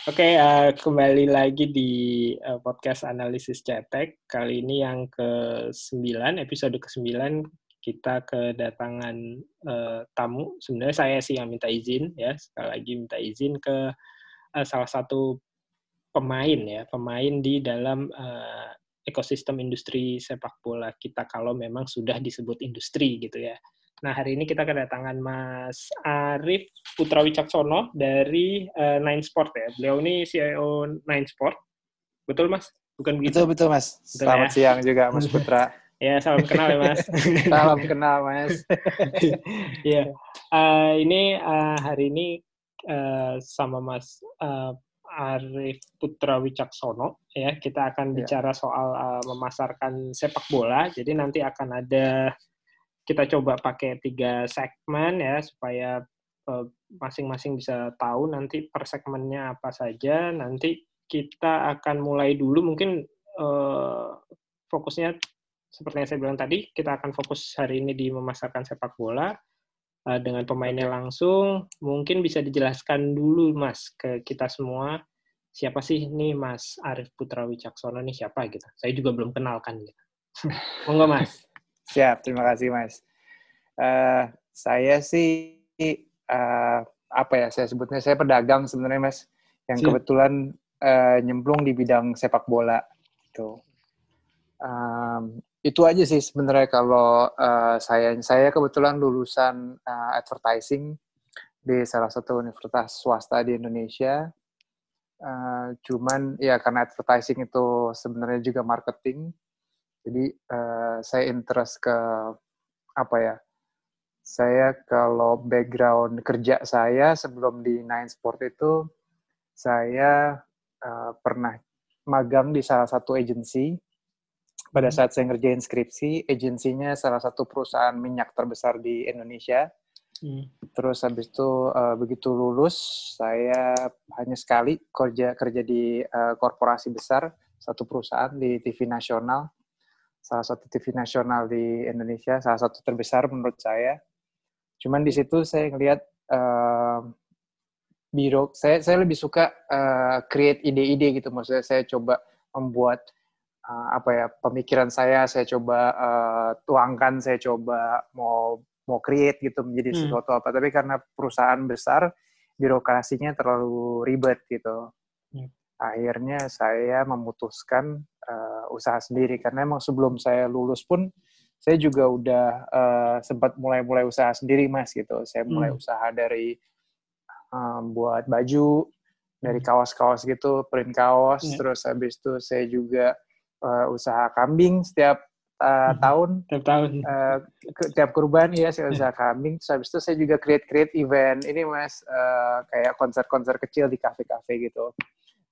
Oke, uh, kembali lagi di uh, podcast analisis cetek. Kali ini yang ke-9, episode ke-9, kita kedatangan uh, tamu. Sebenarnya saya sih yang minta izin, ya. Sekali lagi minta izin ke uh, salah satu pemain, ya. Pemain di dalam uh, ekosistem industri sepak bola kita kalau memang sudah disebut industri, gitu ya. Nah, hari ini kita kedatangan Mas Arif Putra Wicaksono dari uh, Nine Sport ya. Beliau ini CEO Nine Sport. Betul, Mas? Bukan begitu? Betul, betul, Mas. Betul, Selamat ya? siang juga, Mas Putra. ya, salam kenal ya, Mas. salam kenal, Mas. ya. Uh, ini uh, hari ini uh, sama Mas uh, Arif Putra Wicaksono ya. Kita akan ya. bicara soal uh, memasarkan sepak bola. Jadi nanti akan ada kita coba pakai tiga segmen ya supaya eh, masing-masing uh, bisa tahu nanti per segmennya apa saja. Nanti kita akan mulai dulu mungkin uh, fokusnya seperti yang saya bilang tadi, kita akan fokus hari ini di memasarkan sepak bola uh, dengan pemainnya langsung. Mungkin bisa dijelaskan dulu Mas ke kita semua siapa sih nih Mas Arif Putra Wicaksono nih siapa gitu. Saya juga belum kenalkan gitu. Monggo Mas. Siap, terima kasih Mas. Uh, saya sih uh, apa ya saya sebutnya saya pedagang sebenarnya Mas yang Siap. kebetulan uh, nyemplung di bidang sepak bola itu. Um, itu aja sih sebenarnya kalau uh, saya saya kebetulan lulusan uh, advertising di salah satu universitas swasta di Indonesia. Uh, cuman ya karena advertising itu sebenarnya juga marketing, jadi uh, saya interest ke apa ya? Saya kalau background kerja saya sebelum di Nine Sport itu saya uh, pernah magang di salah satu agensi. Pada hmm. saat saya ngerjain skripsi, agensinya salah satu perusahaan minyak terbesar di Indonesia. Hmm. Terus habis itu uh, begitu lulus, saya hanya sekali kerja kerja di uh, korporasi besar, satu perusahaan di TV nasional salah satu TV nasional di Indonesia, salah satu terbesar menurut saya. Cuman di situ saya ngelihat uh, biro, saya saya lebih suka uh, create ide-ide gitu, maksudnya saya coba membuat uh, apa ya pemikiran saya, saya coba uh, tuangkan, saya coba mau mau create gitu menjadi hmm. sesuatu apa. Tapi karena perusahaan besar, birokrasinya terlalu ribet gitu. Hmm. Akhirnya saya memutuskan uh, usaha sendiri. Karena emang sebelum saya lulus pun saya juga udah uh, sempat mulai-mulai usaha sendiri mas gitu. Saya mulai hmm. usaha dari um, buat baju dari hmm. kaos-kaos gitu print kaos. Yeah. terus habis itu saya juga uh, usaha kambing setiap uh, tahun. Tiap tahun. Uh, ke, tiap kurban ya saya usaha kambing. Terus habis itu saya juga create create event. Ini mas uh, kayak konser-konser kecil di kafe-kafe gitu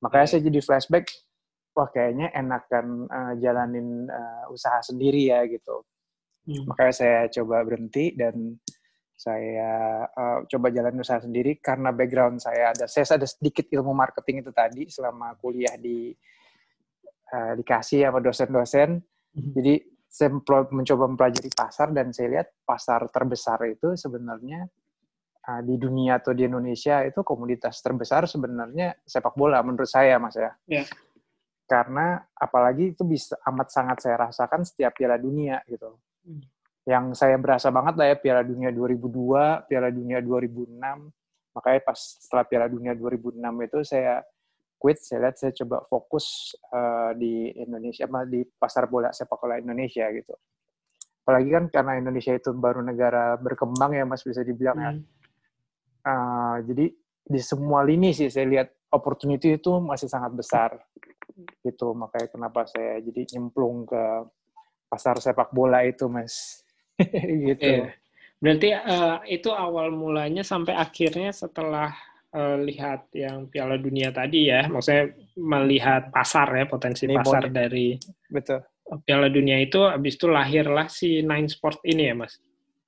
makanya yeah. saya jadi flashback wah kayaknya enakan uh, jalanin uh, usaha sendiri ya gitu. Hmm. Makanya saya coba berhenti dan saya uh, coba jalan usaha sendiri karena background saya ada saya ada sedikit ilmu marketing itu tadi selama kuliah di uh, dikasih sama dosen-dosen. Hmm. Jadi saya mencoba mempelajari pasar dan saya lihat pasar terbesar itu sebenarnya uh, di dunia atau di Indonesia itu komoditas terbesar sebenarnya sepak bola menurut saya mas ya. Yeah karena apalagi itu bisa amat sangat saya rasakan setiap Piala Dunia gitu. Hmm. Yang saya berasa banget lah ya Piala Dunia 2002, Piala Dunia 2006. Makanya pas setelah Piala Dunia 2006 itu saya quit, saya lihat saya coba fokus uh, di Indonesia, di pasar bola sepak bola Indonesia gitu. Apalagi kan karena Indonesia itu baru negara berkembang ya Mas bisa dibilang ya. hmm. ya. Uh, jadi di semua lini sih saya lihat opportunity itu masih sangat besar. Gitu makanya kenapa saya jadi nyemplung ke pasar sepak bola itu mas. Gitu. Yeah. berarti uh, itu awal mulanya sampai akhirnya setelah uh, lihat yang Piala Dunia tadi ya maksudnya melihat pasar ya potensi ini pasar dari betul. Piala Dunia itu habis itu lahirlah si Nine Sport ini ya mas?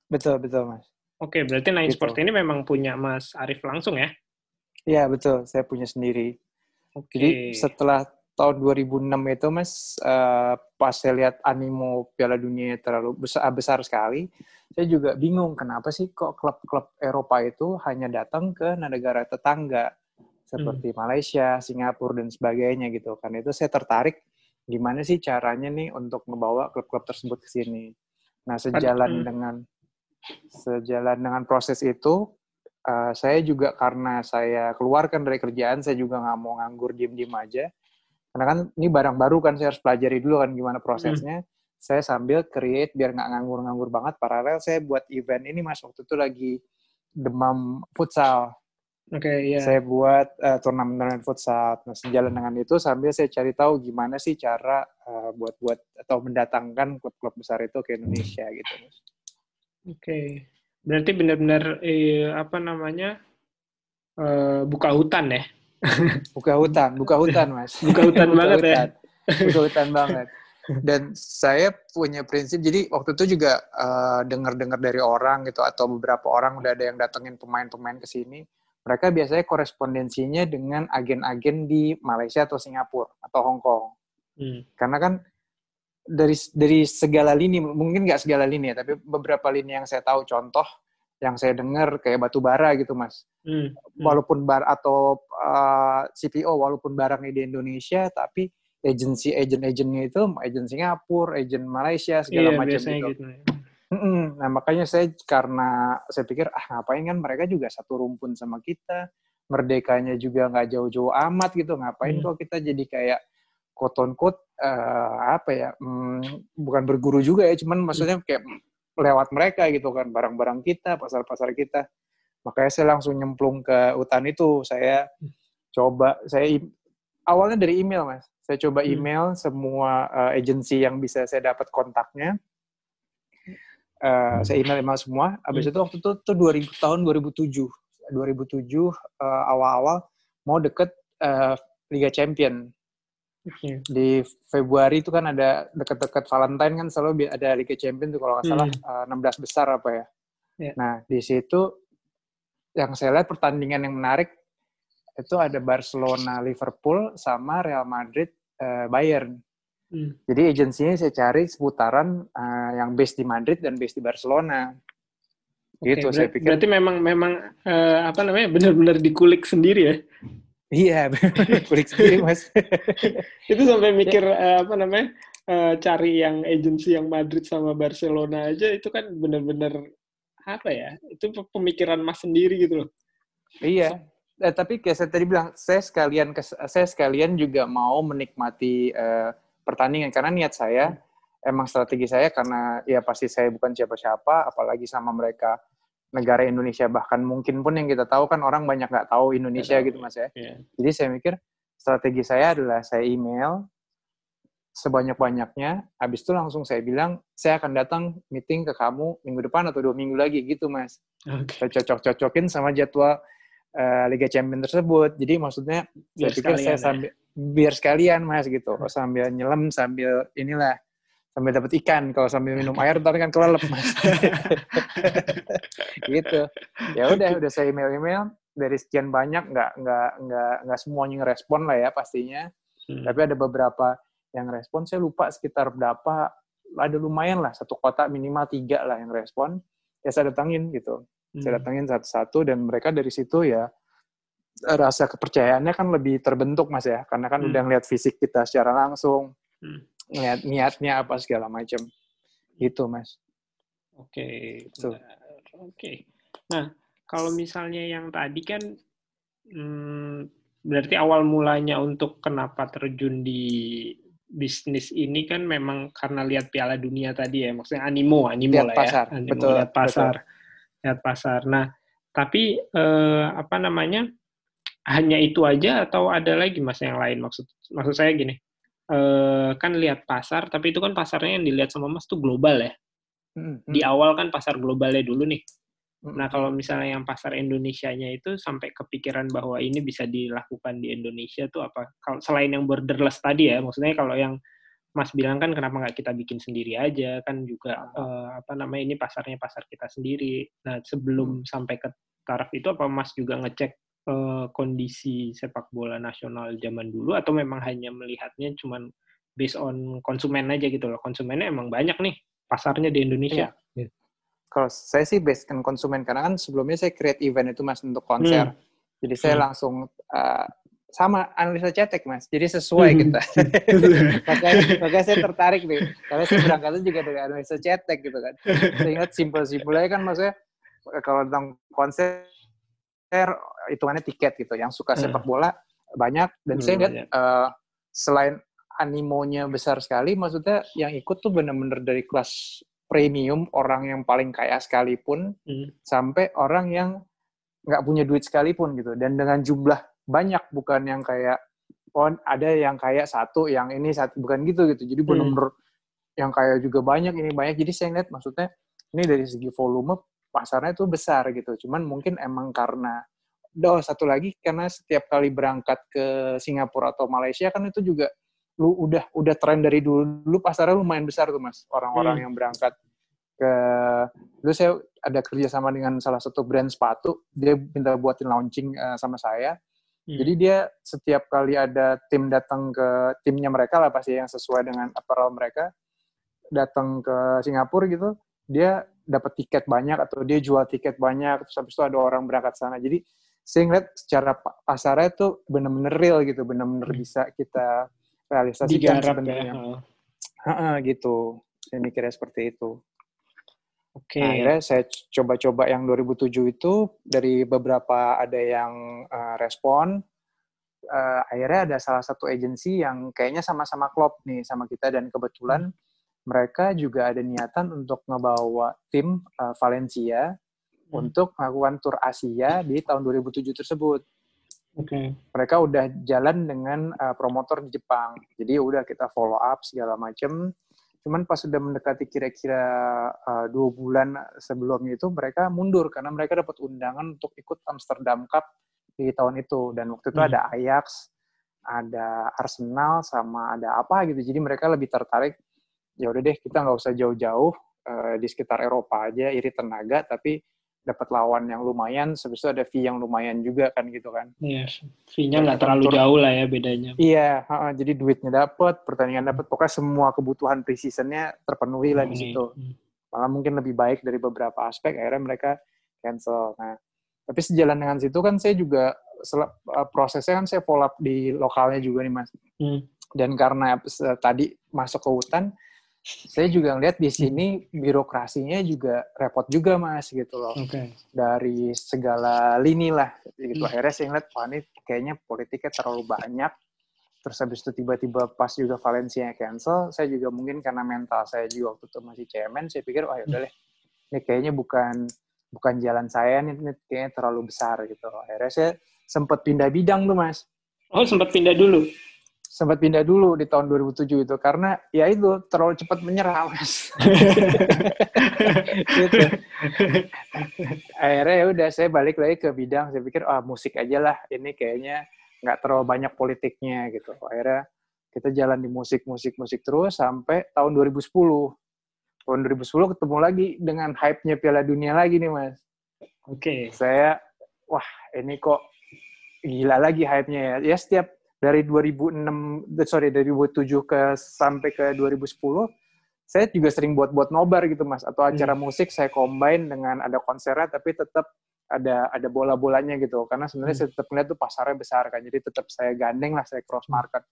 Betul betul mas Oke, berarti Nine gitu. Sport ini memang punya Mas Arif langsung ya? Iya, betul. Saya punya sendiri. Oke. Jadi setelah tahun 2006 itu mas uh, pas saya lihat animo Piala Dunia terlalu besar besar sekali saya juga bingung kenapa sih kok klub-klub Eropa itu hanya datang ke negara tetangga seperti hmm. Malaysia, Singapura dan sebagainya gitu. Karena itu saya tertarik gimana sih caranya nih untuk membawa klub-klub tersebut ke sini. Nah, sejalan hmm. dengan sejalan dengan proses itu uh, saya juga karena saya keluarkan dari kerjaan, saya juga nggak mau nganggur diem-diem aja. Karena kan ini barang baru kan, saya harus pelajari dulu kan gimana prosesnya. Hmm. Saya sambil create biar nggak nganggur-nganggur banget. Paralel saya buat event ini mas waktu itu lagi demam futsal. Oke, okay, iya. Yeah. Saya buat uh, turnamen-turnamen futsal. Nah, sejalan dengan itu sambil saya cari tahu gimana sih cara uh, buat-buat atau mendatangkan klub-klub besar itu ke Indonesia gitu. Mas. Oke. Okay. Berarti benar-benar eh, apa namanya uh, buka hutan ya? buka hutan, buka hutan mas. buka hutan buka banget ya? hutan. ya. Buka hutan banget. Dan saya punya prinsip, jadi waktu itu juga uh, dengar-dengar dari orang gitu atau beberapa orang udah ada yang datengin pemain-pemain ke sini. Mereka biasanya korespondensinya dengan agen-agen di Malaysia atau Singapura atau Hong Kong. Hmm. Karena kan dari dari segala lini mungkin nggak segala lini ya tapi beberapa lini yang saya tahu contoh yang saya dengar kayak batu bara gitu mas hmm. Hmm. walaupun bar atau uh, eh, CPO walaupun barangnya di Indonesia tapi agensi agent agentnya itu agent Singapura agent Malaysia segala iya, macam gitu, gitu. Nah makanya saya karena saya pikir ah ngapain kan mereka juga satu rumpun sama kita merdekanya juga nggak jauh-jauh amat gitu ngapain hmm. kok kita jadi kayak quote quote uh, apa ya hmm, bukan berguru juga ya cuman maksudnya kayak lewat mereka gitu kan barang-barang kita pasar-pasar kita makanya saya langsung nyemplung ke hutan itu saya coba saya awalnya dari email mas saya coba hmm. email hmm. semua uh, agensi yang bisa saya dapat kontaknya uh, saya email email semua habis hmm. itu waktu itu tuh 2000 tahun 2007 2007 uh, awal-awal mau deket uh, Liga Champion Okay. Di Februari itu kan ada dekat-dekat Valentine kan selalu ada Liga Champions tuh kalau nggak salah hmm. uh, 16 besar apa ya. Yeah. Nah di situ yang saya lihat pertandingan yang menarik itu ada Barcelona, Liverpool sama Real Madrid, uh, Bayern. Hmm. Jadi agensinya saya cari seputaran uh, yang base di Madrid dan base di Barcelona. Okay, gitu saya pikir. Berarti memang memang uh, apa namanya benar-benar dikulik sendiri ya? Iya, kulik sendiri mas. itu sampai mikir uh, apa namanya uh, cari yang agensi yang Madrid sama Barcelona aja itu kan benar-benar apa ya? Itu pemikiran mas sendiri gitu loh. Iya. Eh, tapi kayak saya tadi bilang, saya sekalian saya sekalian juga mau menikmati uh, pertandingan karena niat saya hmm. emang strategi saya karena ya pasti saya bukan siapa-siapa, apalagi sama mereka negara Indonesia bahkan mungkin pun yang kita tahu kan orang banyak nggak tahu Indonesia gitu mas ya. Yeah. Jadi saya mikir strategi saya adalah saya email sebanyak-banyaknya, habis itu langsung saya bilang saya akan datang meeting ke kamu minggu depan atau dua minggu lagi gitu mas. Okay. Saya cocok-cocokin sama jadwal uh, Liga Champions tersebut. Jadi maksudnya biar saya pikir saya ya. sambil ya? biar sekalian mas gitu, sambil nyelam sambil inilah sambil dapat ikan kalau sambil minum air ntar kan kelelep mas. Gitu. Ya udah udah saya email email dari sekian banyak nggak nggak nggak nggak semuanya ngerespon lah ya pastinya. Hmm. tapi ada beberapa yang respon. Saya lupa sekitar berapa. Ada lumayan lah satu kota minimal tiga lah yang respon. Ya saya datangin gitu. Hmm. saya datangin satu-satu dan mereka dari situ ya rasa kepercayaannya kan lebih terbentuk mas ya. Karena kan hmm. udah ngeliat fisik kita secara langsung. Hmm niat niatnya apa segala macam itu mas oke okay. oke okay. nah kalau misalnya yang tadi kan hmm, berarti awal mulanya untuk kenapa terjun di bisnis ini kan memang karena lihat Piala Dunia tadi ya maksudnya animo animo lihat lah ya. pasar. ya animo, betul lihat pasar betul. lihat pasar nah tapi eh, apa namanya hanya itu aja atau ada lagi mas yang lain maksud maksud saya gini uh, kan lihat pasar, tapi itu kan pasarnya yang dilihat sama Mas tuh global ya. Hmm, Di awal kan pasar globalnya dulu nih. Nah, kalau misalnya yang pasar Indonesia-nya itu sampai kepikiran bahwa ini bisa dilakukan di Indonesia tuh apa? Kalau selain yang borderless tadi ya, maksudnya kalau yang Mas bilang kan kenapa nggak kita bikin sendiri aja kan juga uh, apa namanya ini pasarnya pasar kita sendiri. Nah, sebelum hmm. sampai ke taraf itu apa Mas juga ngecek uh, kondisi sepak bola nasional zaman dulu atau memang hanya melihatnya cuman based on konsumen aja gitu loh. Konsumennya emang banyak nih pasarnya di Indonesia. Iya. Kalau saya sih based on konsumen karena kan sebelumnya saya create event itu Mas untuk konser. Hmm. Jadi saya hmm. langsung uh, sama analisa cetek mas, jadi sesuai hmm. kita. makanya, makanya saya tertarik nih, karena saya berangkatnya juga dari analisa cetek gitu kan. Saya ingat simpel-simpelnya kan maksudnya kalau tentang konser hitungannya tiket gitu, yang suka hmm. sepak bola banyak dan hmm, saya lihat uh, selain animonya besar sekali, maksudnya yang ikut tuh bener-bener dari kelas premium, orang yang paling kaya sekalipun, hmm. sampai orang yang nggak punya duit sekalipun gitu. Dan dengan jumlah banyak, bukan yang kayak, oh ada yang kayak satu, yang ini satu, bukan gitu gitu. Jadi bener-bener hmm. yang kaya juga banyak, ini banyak. Jadi saya lihat maksudnya, ini dari segi volume, pasarnya itu besar gitu. Cuman mungkin emang karena Oh, satu lagi karena setiap kali berangkat ke Singapura atau Malaysia kan itu juga lu udah udah tren dari dulu dulu pasarnya lumayan besar tuh mas orang-orang hmm. yang berangkat ke dulu saya ada kerja sama dengan salah satu brand sepatu dia minta buatin launching uh, sama saya hmm. jadi dia setiap kali ada tim datang ke timnya mereka lah pasti yang sesuai dengan apparel mereka datang ke Singapura gitu dia dapat tiket banyak atau dia jual tiket banyak terus habis itu ada orang berangkat sana jadi saya ngeliat secara pasarnya tuh bener-bener real gitu bener-bener hmm. bisa kita realisasikan sebenarnya. Ya. Ha gitu. Saya mikirnya seperti itu. Oke. Okay. Nah, akhirnya saya coba-coba yang 2007 itu dari beberapa ada yang uh, respon. Uh, akhirnya ada salah satu agensi yang kayaknya sama-sama klop nih sama kita dan kebetulan hmm. Mereka juga ada niatan untuk ngebawa tim uh, Valencia hmm. untuk melakukan tour Asia di tahun 2007 tersebut. Okay. Mereka udah jalan dengan uh, promotor di Jepang. Jadi udah kita follow up segala macam. Cuman pas sudah mendekati kira-kira uh, dua bulan sebelumnya itu mereka mundur karena mereka dapat undangan untuk ikut Amsterdam Cup di tahun itu. Dan waktu itu hmm. ada Ajax, ada Arsenal, sama ada apa gitu. Jadi mereka lebih tertarik. Ya udah deh kita nggak usah jauh-jauh uh, di sekitar Eropa aja, iri tenaga, tapi dapat lawan yang lumayan, sebesar ada fee yang lumayan juga kan gitu kan. Iya, fee-nya nggak terlalu tur, jauh lah ya bedanya. Iya, uh, jadi duitnya dapat, pertandingan dapat, pokoknya semua kebutuhan preseasonnya terpenuhi lah di situ. Hmm. Malah mungkin lebih baik dari beberapa aspek, akhirnya mereka cancel. Nah, tapi sejalan dengan situ kan saya juga uh, prosesnya kan saya follow up di lokalnya juga nih mas. Hmm. Dan karena uh, tadi masuk ke hutan, saya juga ngeliat di sini birokrasinya juga repot juga mas gitu loh. Okay. dari segala lini lah gitu. Hmm. akhirnya saya ngeliat wah ini kayaknya politiknya terlalu banyak. Terus habis itu tiba-tiba pas juga Valencia cancel saya juga mungkin karena mental saya juga waktu itu masih cemen saya pikir wah yaudah deh. Ini kayaknya bukan bukan jalan saya nih ini kayaknya terlalu besar gitu. Akhirnya saya sempat pindah bidang tuh mas. Oh sempat pindah dulu sempat pindah dulu di tahun 2007 itu karena ya itu terlalu cepat menyerah mas. Gitu. akhirnya ya udah saya balik lagi ke bidang saya pikir ah oh, musik aja lah ini kayaknya nggak terlalu banyak politiknya gitu. Akhirnya kita jalan di musik musik musik terus sampai tahun 2010 tahun 2010 ketemu lagi dengan hype-nya Piala Dunia lagi nih mas. Oke. Okay. saya wah ini kok gila lagi hype-nya ya. Ya setiap dari 2006 sorry dari 2007 ke sampai ke 2010 saya juga sering buat-buat nobar gitu mas. Atau acara hmm. musik saya combine dengan ada konsernya tapi tetap ada ada bola-bolanya gitu. Karena sebenarnya hmm. saya tetap melihat tuh pasarnya besar kan jadi tetap saya gandeng lah saya cross market.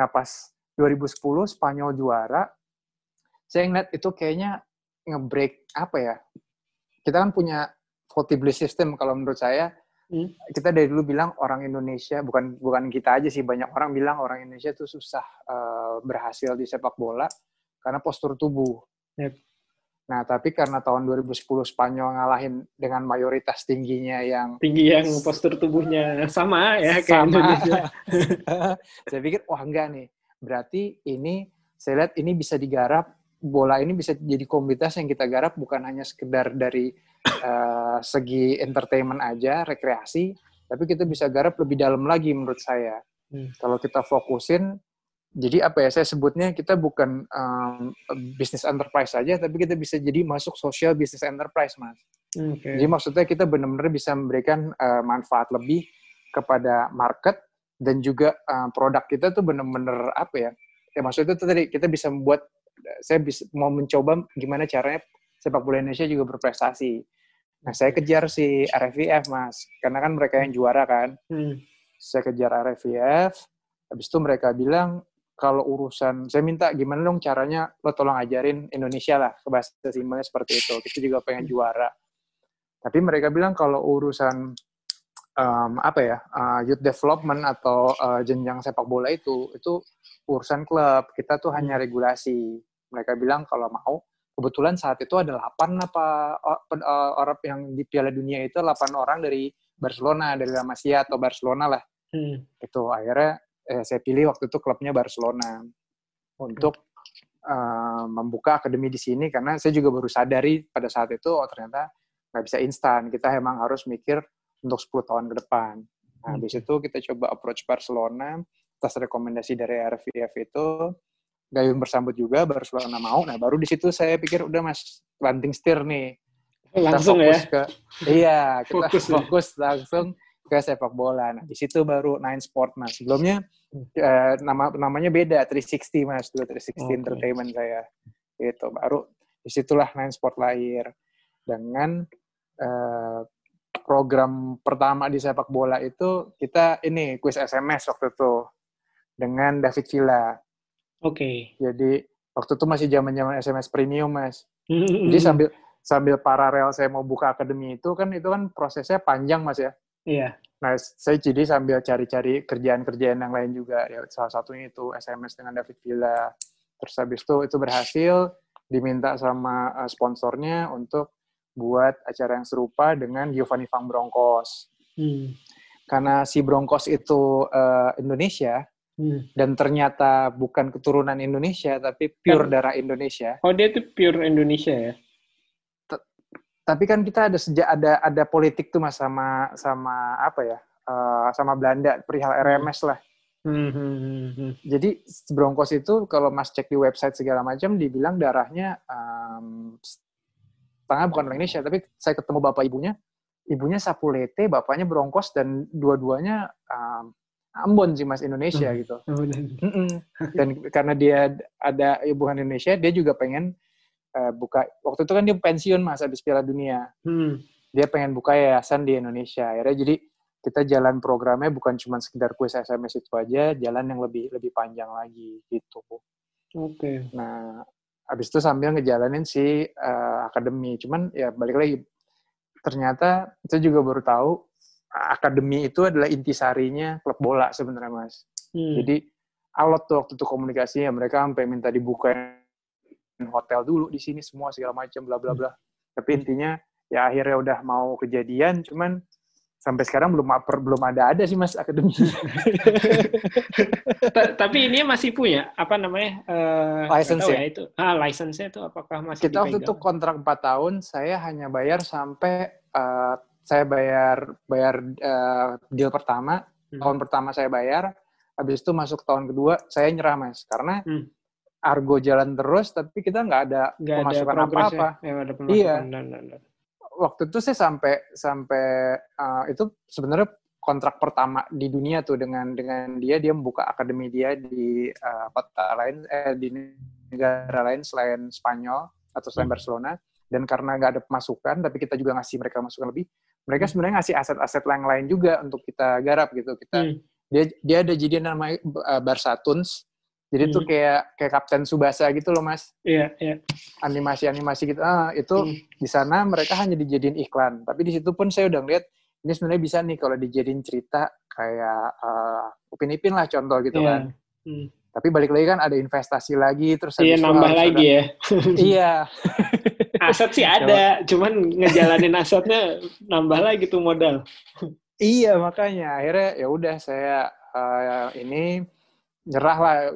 Nah pas 2010 Spanyol juara saya ngeliat itu kayaknya ngebreak apa ya? Kita kan punya voting system kalau menurut saya Hmm. Kita dari dulu bilang orang Indonesia bukan bukan kita aja sih banyak orang bilang orang Indonesia itu susah uh, berhasil di sepak bola karena postur tubuh. Yep. Nah, tapi karena tahun 2010 Spanyol ngalahin dengan mayoritas tingginya yang tinggi yang postur tubuhnya sama ya kayak sama. Indonesia. saya pikir wah enggak nih. Berarti ini saya lihat ini bisa digarap bola ini bisa jadi komunitas yang kita garap bukan hanya sekedar dari uh, segi entertainment aja, rekreasi, tapi kita bisa garap lebih dalam lagi menurut saya. Hmm. Kalau kita fokusin, jadi apa ya saya sebutnya kita bukan um, bisnis enterprise saja, tapi kita bisa jadi masuk social business enterprise, mas. Okay. Jadi maksudnya kita benar-benar bisa memberikan uh, manfaat lebih kepada market dan juga uh, produk kita tuh benar-benar apa ya? Ya maksudnya itu tadi kita bisa membuat saya bisa mau mencoba gimana caranya sepak bola Indonesia juga berprestasi. Nah, saya kejar si RFIF, Mas. Karena kan mereka yang juara kan. Hmm. Saya kejar RFIF. Habis itu mereka bilang, kalau urusan, saya minta gimana dong caranya lo tolong ajarin Indonesia lah ke bahasa simpelnya seperti itu. Kita juga pengen juara. Tapi mereka bilang kalau urusan um, apa ya uh, youth development atau uh, jenjang sepak bola itu itu urusan klub. Kita tuh hanya regulasi. Mereka bilang kalau mau kebetulan saat itu ada 8 apa uh, orang yang di Piala Dunia itu 8 orang dari Barcelona dari La Masia atau Barcelona lah hmm. itu akhirnya eh, saya pilih waktu itu klubnya Barcelona untuk uh, membuka akademi di sini karena saya juga baru sadari pada saat itu oh ternyata nggak bisa instan kita emang harus mikir untuk 10 tahun ke depan. Nah hmm. habis itu kita coba approach Barcelona atas rekomendasi dari RVF itu gayung bersambut juga Barcelona mau. Nah baru di situ saya pikir udah mas landing steer nih. Langsung kita fokus ya ke iya kita fokus, fokus ya. langsung ke sepak bola. Nah di situ baru Nine Sport mas. Sebelumnya eh, nama namanya beda 360 mas dulu 360 okay. Entertainment saya. Itu baru di situlah Nine Sport lahir. Dengan eh, program pertama di sepak bola itu kita ini kuis SMS waktu itu dengan David Villa Oke. Okay. Jadi waktu itu masih zaman-zaman SMS premium, Mas. Jadi sambil sambil paralel saya mau buka akademi itu kan itu kan prosesnya panjang, Mas ya. Iya. Nah, saya jadi sambil cari-cari kerjaan-kerjaan yang lain juga. Ya, salah satunya itu SMS dengan David Villa. Terus habis itu itu berhasil diminta sama uh, sponsornya untuk buat acara yang serupa dengan Giovanni Van Broncos. Hmm. Karena si Broncos itu uh, Indonesia, Hmm. Dan ternyata bukan keturunan Indonesia, tapi pure kan. darah Indonesia. Oh, dia itu pure Indonesia ya? T tapi kan kita ada sejak ada ada politik tuh mas sama sama apa ya? Uh, sama Belanda perihal RMS lah. Hmm, hmm, hmm, hmm. Jadi Broncos itu kalau mas cek di website segala macam, dibilang darahnya um, setengah bukan orang Indonesia, tapi saya ketemu bapak ibunya, ibunya Sapulete, bapaknya Broncos dan dua-duanya um, Ambon sih mas Indonesia hmm. gitu. Oh, dan karena dia ada ibuan Indonesia, dia juga pengen uh, buka. Waktu itu kan dia pensiun mas habis Piala Dunia. Hmm. Dia pengen buka yayasan di Indonesia. Akhirnya jadi kita jalan programnya bukan cuma sekedar kuis SMS itu aja, jalan yang lebih lebih panjang lagi gitu. Oke. Okay. Nah, habis itu sambil ngejalanin si uh, akademi. Cuman ya balik lagi, ternyata saya juga baru tahu akademi itu adalah intisarinya klub bola sebenarnya mas. Hmm. Jadi alot tuh waktu itu komunikasinya mereka sampai minta dibuka hotel dulu di sini semua segala macam bla bla bla. Hmm. Tapi intinya ya akhirnya udah mau kejadian cuman sampai sekarang belum belum ada ada sih mas akademi. Tapi ini masih punya apa namanya uh, license ya? ya itu ah license itu apakah masih kita waktu itu kontrak 4 tahun saya hanya bayar sampai uh, saya bayar bayar uh, deal pertama hmm. tahun pertama saya bayar habis itu masuk tahun kedua saya nyerah mas karena hmm. argo jalan terus tapi kita nggak ada gak pemasukan apa apa ya, iya dan, dan, dan. Waktu itu saya sampai sampai uh, itu sebenarnya kontrak pertama di dunia tuh dengan dengan dia dia membuka akademi dia di uh, kota lain eh di negara lain selain Spanyol atau selain hmm. Barcelona dan karena nggak ada pemasukan tapi kita juga ngasih mereka masukan lebih mereka hmm. sebenarnya ngasih aset-aset yang lain juga untuk kita garap gitu. Kita hmm. dia dia ada jadi namanya uh, Barca Tunes. Jadi hmm. tuh kayak kayak Kapten Subasa gitu loh, Mas. Iya, yeah, iya. Yeah. Animasi-animasi gitu. Ah, itu hmm. di sana mereka hanya dijadiin iklan. Tapi di situ pun saya udah ngeliat ini sebenarnya bisa nih kalau dijadiin cerita kayak uh, Upin Ipin lah contoh gitu yeah. kan. Hmm. Tapi balik lagi kan ada investasi lagi terus Iya, nambah lagi ya. iya. aset sih ada, cuman ngejalanin asetnya nambah lagi tuh modal. iya, makanya akhirnya ya udah saya uh, ini nyerah lah eh,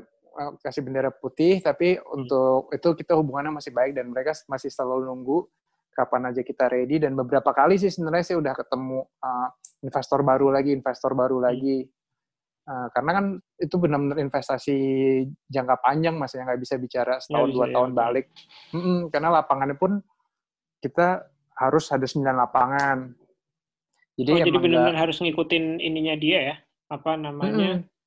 kasih bendera putih tapi untuk itu kita hubungannya masih baik dan mereka masih selalu nunggu kapan aja kita ready. Dan beberapa kali sih sebenarnya saya udah ketemu uh, investor baru lagi investor baru lagi. Uh, karena kan itu benar-benar investasi jangka panjang mas yang nggak bisa bicara setahun ya, dua ya, tahun ya. balik. Mm -mm, karena lapangannya pun kita harus ada sembilan lapangan. Jadi, oh, jadi benar-benar harus ngikutin ininya dia ya? Apa namanya? Mm -hmm.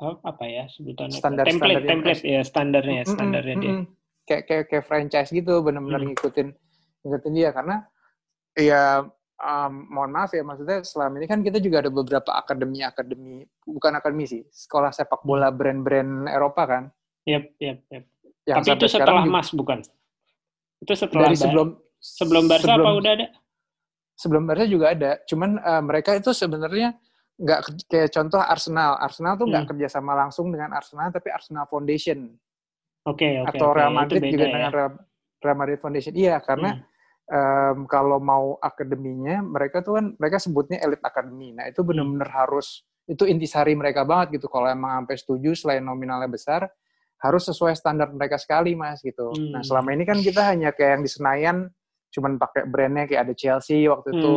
Oh, apa ya sebutannya standar, template standar template ya standarnya mm -hmm, standarnya mm -hmm. dia kayak kayak kayak franchise gitu benar-benar mm. ngikutin ngikutin dia. Karena ya um, mohon maaf ya maksudnya selama ini kan kita juga ada beberapa akademi-akademi bukan akademi sih sekolah sepak bola brand-brand Eropa kan? Yep yep yep yang tapi itu setelah Mas bukan? Itu setelah dari sebelum sebelum Barca sebelum, apa udah ada? sebelum Barca juga ada. Cuman uh, mereka itu sebenarnya nggak kayak contoh Arsenal Arsenal tuh nggak hmm. kerjasama langsung dengan Arsenal tapi Arsenal Foundation oke okay, okay, atau Real Madrid juga ya? dengan Real Madrid Foundation iya karena hmm um, kalau mau akademinya mereka tuh kan mereka sebutnya elit akademi. Nah itu benar-benar hmm. harus itu intisari mereka banget gitu. Kalau emang sampai setuju selain nominalnya besar harus sesuai standar mereka sekali mas gitu. Hmm. Nah selama ini kan kita hanya kayak yang di Senayan cuman pakai brandnya kayak ada Chelsea waktu hmm. itu.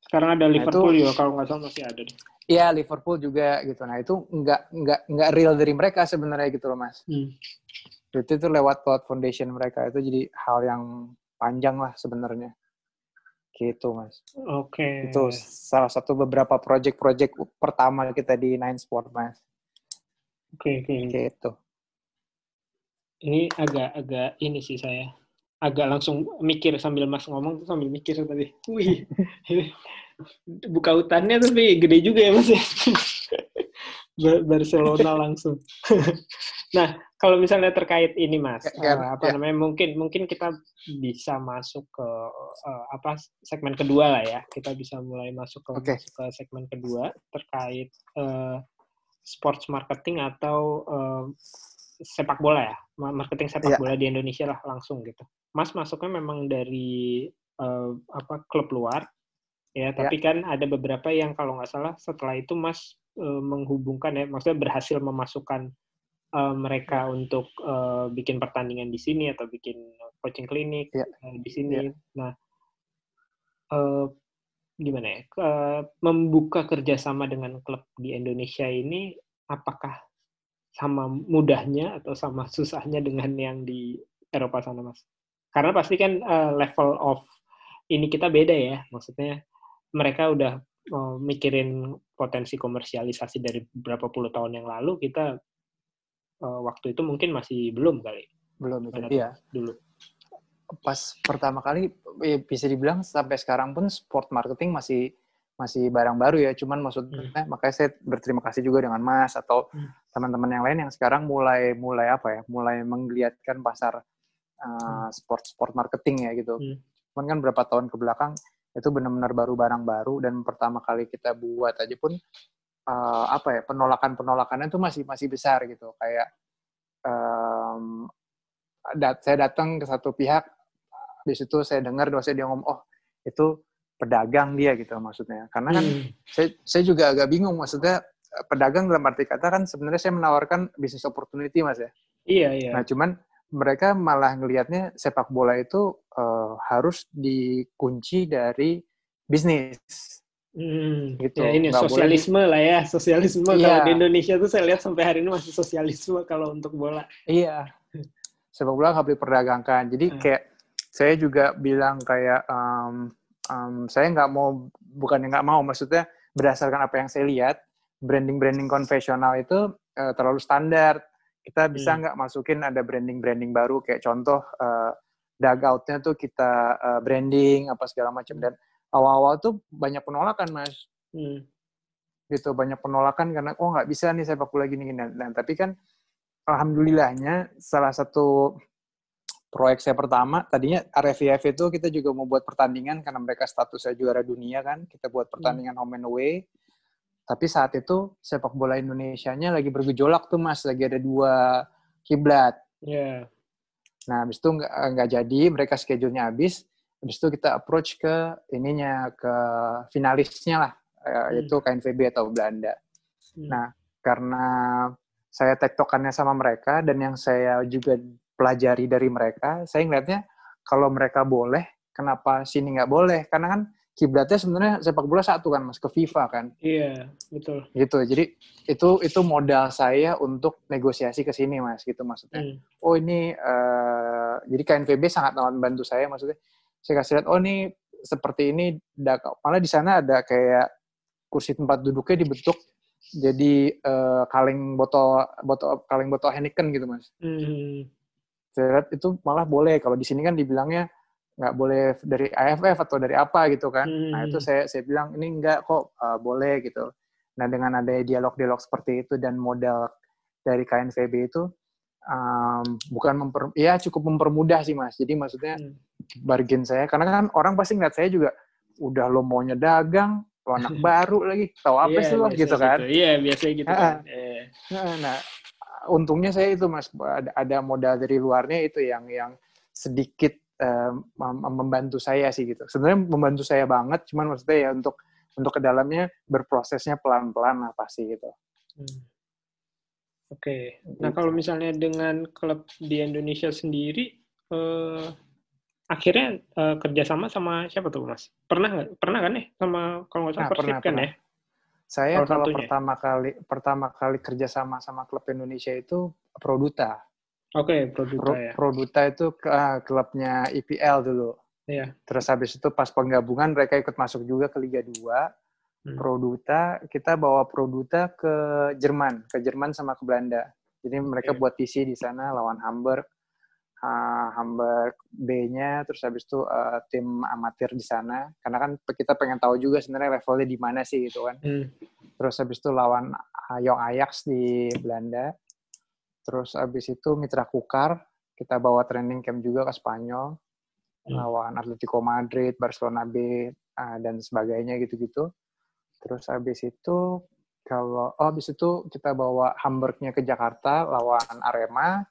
Sekarang ada Liverpool nah, itu, kalau nggak salah masih ada deh. Iya Liverpool juga gitu. Nah itu nggak nggak nggak real dari mereka sebenarnya gitu loh mas. Hmm. Itu itu lewat cloud foundation mereka itu jadi hal yang panjang lah sebenarnya. Gitu, Mas. Oke. Okay. Itu salah satu beberapa project-project pertama kita di Nine Sport, Mas. Oke, okay, oke. Okay. Gitu. Ini agak-agak ini sih saya. Agak langsung mikir sambil Mas ngomong tuh sambil mikir tadi. Wih. buka hutannya tapi gede juga ya, Mas. Barcelona langsung. nah, kalau misalnya terkait ini mas ya, uh, apa ya. namanya mungkin mungkin kita bisa masuk ke uh, apa segmen kedua lah ya kita bisa mulai masuk ke okay. masuk ke segmen kedua terkait uh, sports marketing atau uh, sepak bola ya marketing sepak ya. bola di Indonesia lah langsung gitu mas masuknya memang dari uh, apa klub luar ya tapi ya. kan ada beberapa yang kalau nggak salah setelah itu mas uh, menghubungkan ya maksudnya berhasil memasukkan uh, mereka untuk uh, bikin pertandingan di sini atau bikin coaching klinik yeah. uh, di sini. Yeah. Nah, uh, gimana ya? Uh, membuka kerjasama dengan klub di Indonesia ini, apakah sama mudahnya atau sama susahnya dengan yang di Eropa sana, mas? Karena pasti kan uh, level of ini kita beda ya, maksudnya mereka udah uh, mikirin potensi komersialisasi dari beberapa puluh tahun yang lalu, kita uh, waktu itu mungkin masih belum kali. Belum itu. Iya. Dulu. Pas pertama kali ya bisa dibilang sampai sekarang pun sport marketing masih masih barang baru ya. Cuman maksudnya hmm. makanya saya berterima kasih juga dengan Mas atau hmm. teman-teman yang lain yang sekarang mulai mulai apa ya? Mulai menggeliatkan pasar uh, sport sport marketing ya gitu. Hmm. Cuman kan berapa tahun ke belakang itu benar-benar baru barang baru dan pertama kali kita buat aja pun uh, apa ya penolakan penolakannya itu masih masih besar gitu. Kayak um, dat saya datang ke satu pihak di situ saya dengar dosen dia ngomong oh itu pedagang dia gitu maksudnya. Karena kan hmm. saya saya juga agak bingung maksudnya pedagang dalam arti kata kan sebenarnya saya menawarkan bisnis opportunity mas ya. Iya iya. Nah cuman mereka malah ngelihatnya sepak bola itu uh, harus dikunci dari bisnis Hmm, gitu. Ya ini Nggak sosialisme boleh. lah ya, sosialisme iya. kalau di Indonesia tuh saya lihat sampai hari ini masih sosialisme kalau untuk bola. Iya. Sepak bola nggak boleh perdagangkan. Jadi hmm. kayak saya juga bilang kayak um, um, saya nggak mau bukan nggak mau, maksudnya berdasarkan apa yang saya lihat, branding-branding konvensional itu uh, terlalu standar. Kita bisa hmm. nggak hmm. masukin ada branding-branding baru kayak contoh uh, dugoutnya tuh kita uh, branding apa segala macam dan awal-awal tuh banyak penolakan mas hmm. gitu banyak penolakan karena oh nggak bisa nih sepak bola gini gini nah, tapi kan alhamdulillahnya salah satu proyek saya pertama tadinya RFIF itu kita juga mau buat pertandingan karena mereka statusnya juara dunia kan kita buat hmm. pertandingan hmm. home and away tapi saat itu sepak bola Indonesia-nya lagi bergejolak tuh mas lagi ada dua kiblat yeah. nah habis itu nggak jadi mereka schedule-nya habis Habis itu kita approach ke ininya, ke finalisnya lah, hmm. yaitu KNVB atau Belanda. Hmm. Nah, karena saya tektokannya sama mereka dan yang saya juga pelajari dari mereka, saya ngeliatnya kalau mereka boleh, kenapa sini nggak boleh? Karena kan kiblatnya sebenarnya sepak bola satu kan mas ke FIFA kan. Iya betul. Gitu jadi itu itu modal saya untuk negosiasi ke sini mas gitu maksudnya. Hmm. Oh ini uh, jadi KNVB sangat membantu saya maksudnya saya kasih lihat oh ini seperti ini malah di sana ada kayak kursi tempat duduknya dibentuk jadi uh, kaleng botol botol kaleng botol Heineken gitu mas. Hmm. Saya lihat itu malah boleh kalau di sini kan dibilangnya nggak boleh dari AFF atau dari apa gitu kan. Hmm. Nah itu hmm. saya saya bilang ini enggak kok uh, boleh gitu. Nah dengan ada dialog-dialog seperti itu dan modal dari KNVB itu um, bukan memper, ya cukup mempermudah sih mas. Jadi maksudnya hmm. bargain saya karena kan orang pasti ngeliat saya juga udah lo maunya dagang, lo anak baru lagi, tahu apa yeah, sih lo gitu kan? Iya yeah, biasanya gitu. Kan. Nah, nah untungnya saya itu mas ada, ada modal dari luarnya itu yang yang sedikit uh, membantu saya sih gitu. Sebenarnya membantu saya banget, cuman maksudnya ya untuk untuk ke dalamnya berprosesnya pelan-pelan lah pasti gitu. Hmm. Oke. Okay. Nah, gitu. kalau misalnya dengan klub di Indonesia sendiri eh, akhirnya eh, kerjasama sama siapa tuh, Mas? Pernah nggak? Pernah kan ya sama kalau nggak salah nah, Persib kan pernah. ya? Saya kalau pertama kali pertama kali kerjasama sama klub Indonesia itu Produta. Oke, okay, Produta Pro, ya. Produta itu uh, klubnya IPL dulu. Iya. Terus habis itu pas penggabungan mereka ikut masuk juga ke Liga 2. Hmm. Produta, kita bawa Produta ke Jerman, ke Jerman sama ke Belanda. Jadi mereka okay. buat TC di sana lawan Hamburg. Uh, Hamburg B-nya, terus habis itu uh, tim amatir di sana. Karena kan kita pengen tahu juga sebenarnya levelnya di mana sih gitu kan. Hmm. Terus habis itu lawan Young Ajax di Belanda Terus abis itu Mitra Kukar, kita bawa training camp juga ke Spanyol, hmm. lawan Atletico Madrid, Barcelona B, uh, dan sebagainya gitu-gitu. Terus abis itu kalau oh abis itu kita bawa Hamburgnya ke Jakarta lawan Arema.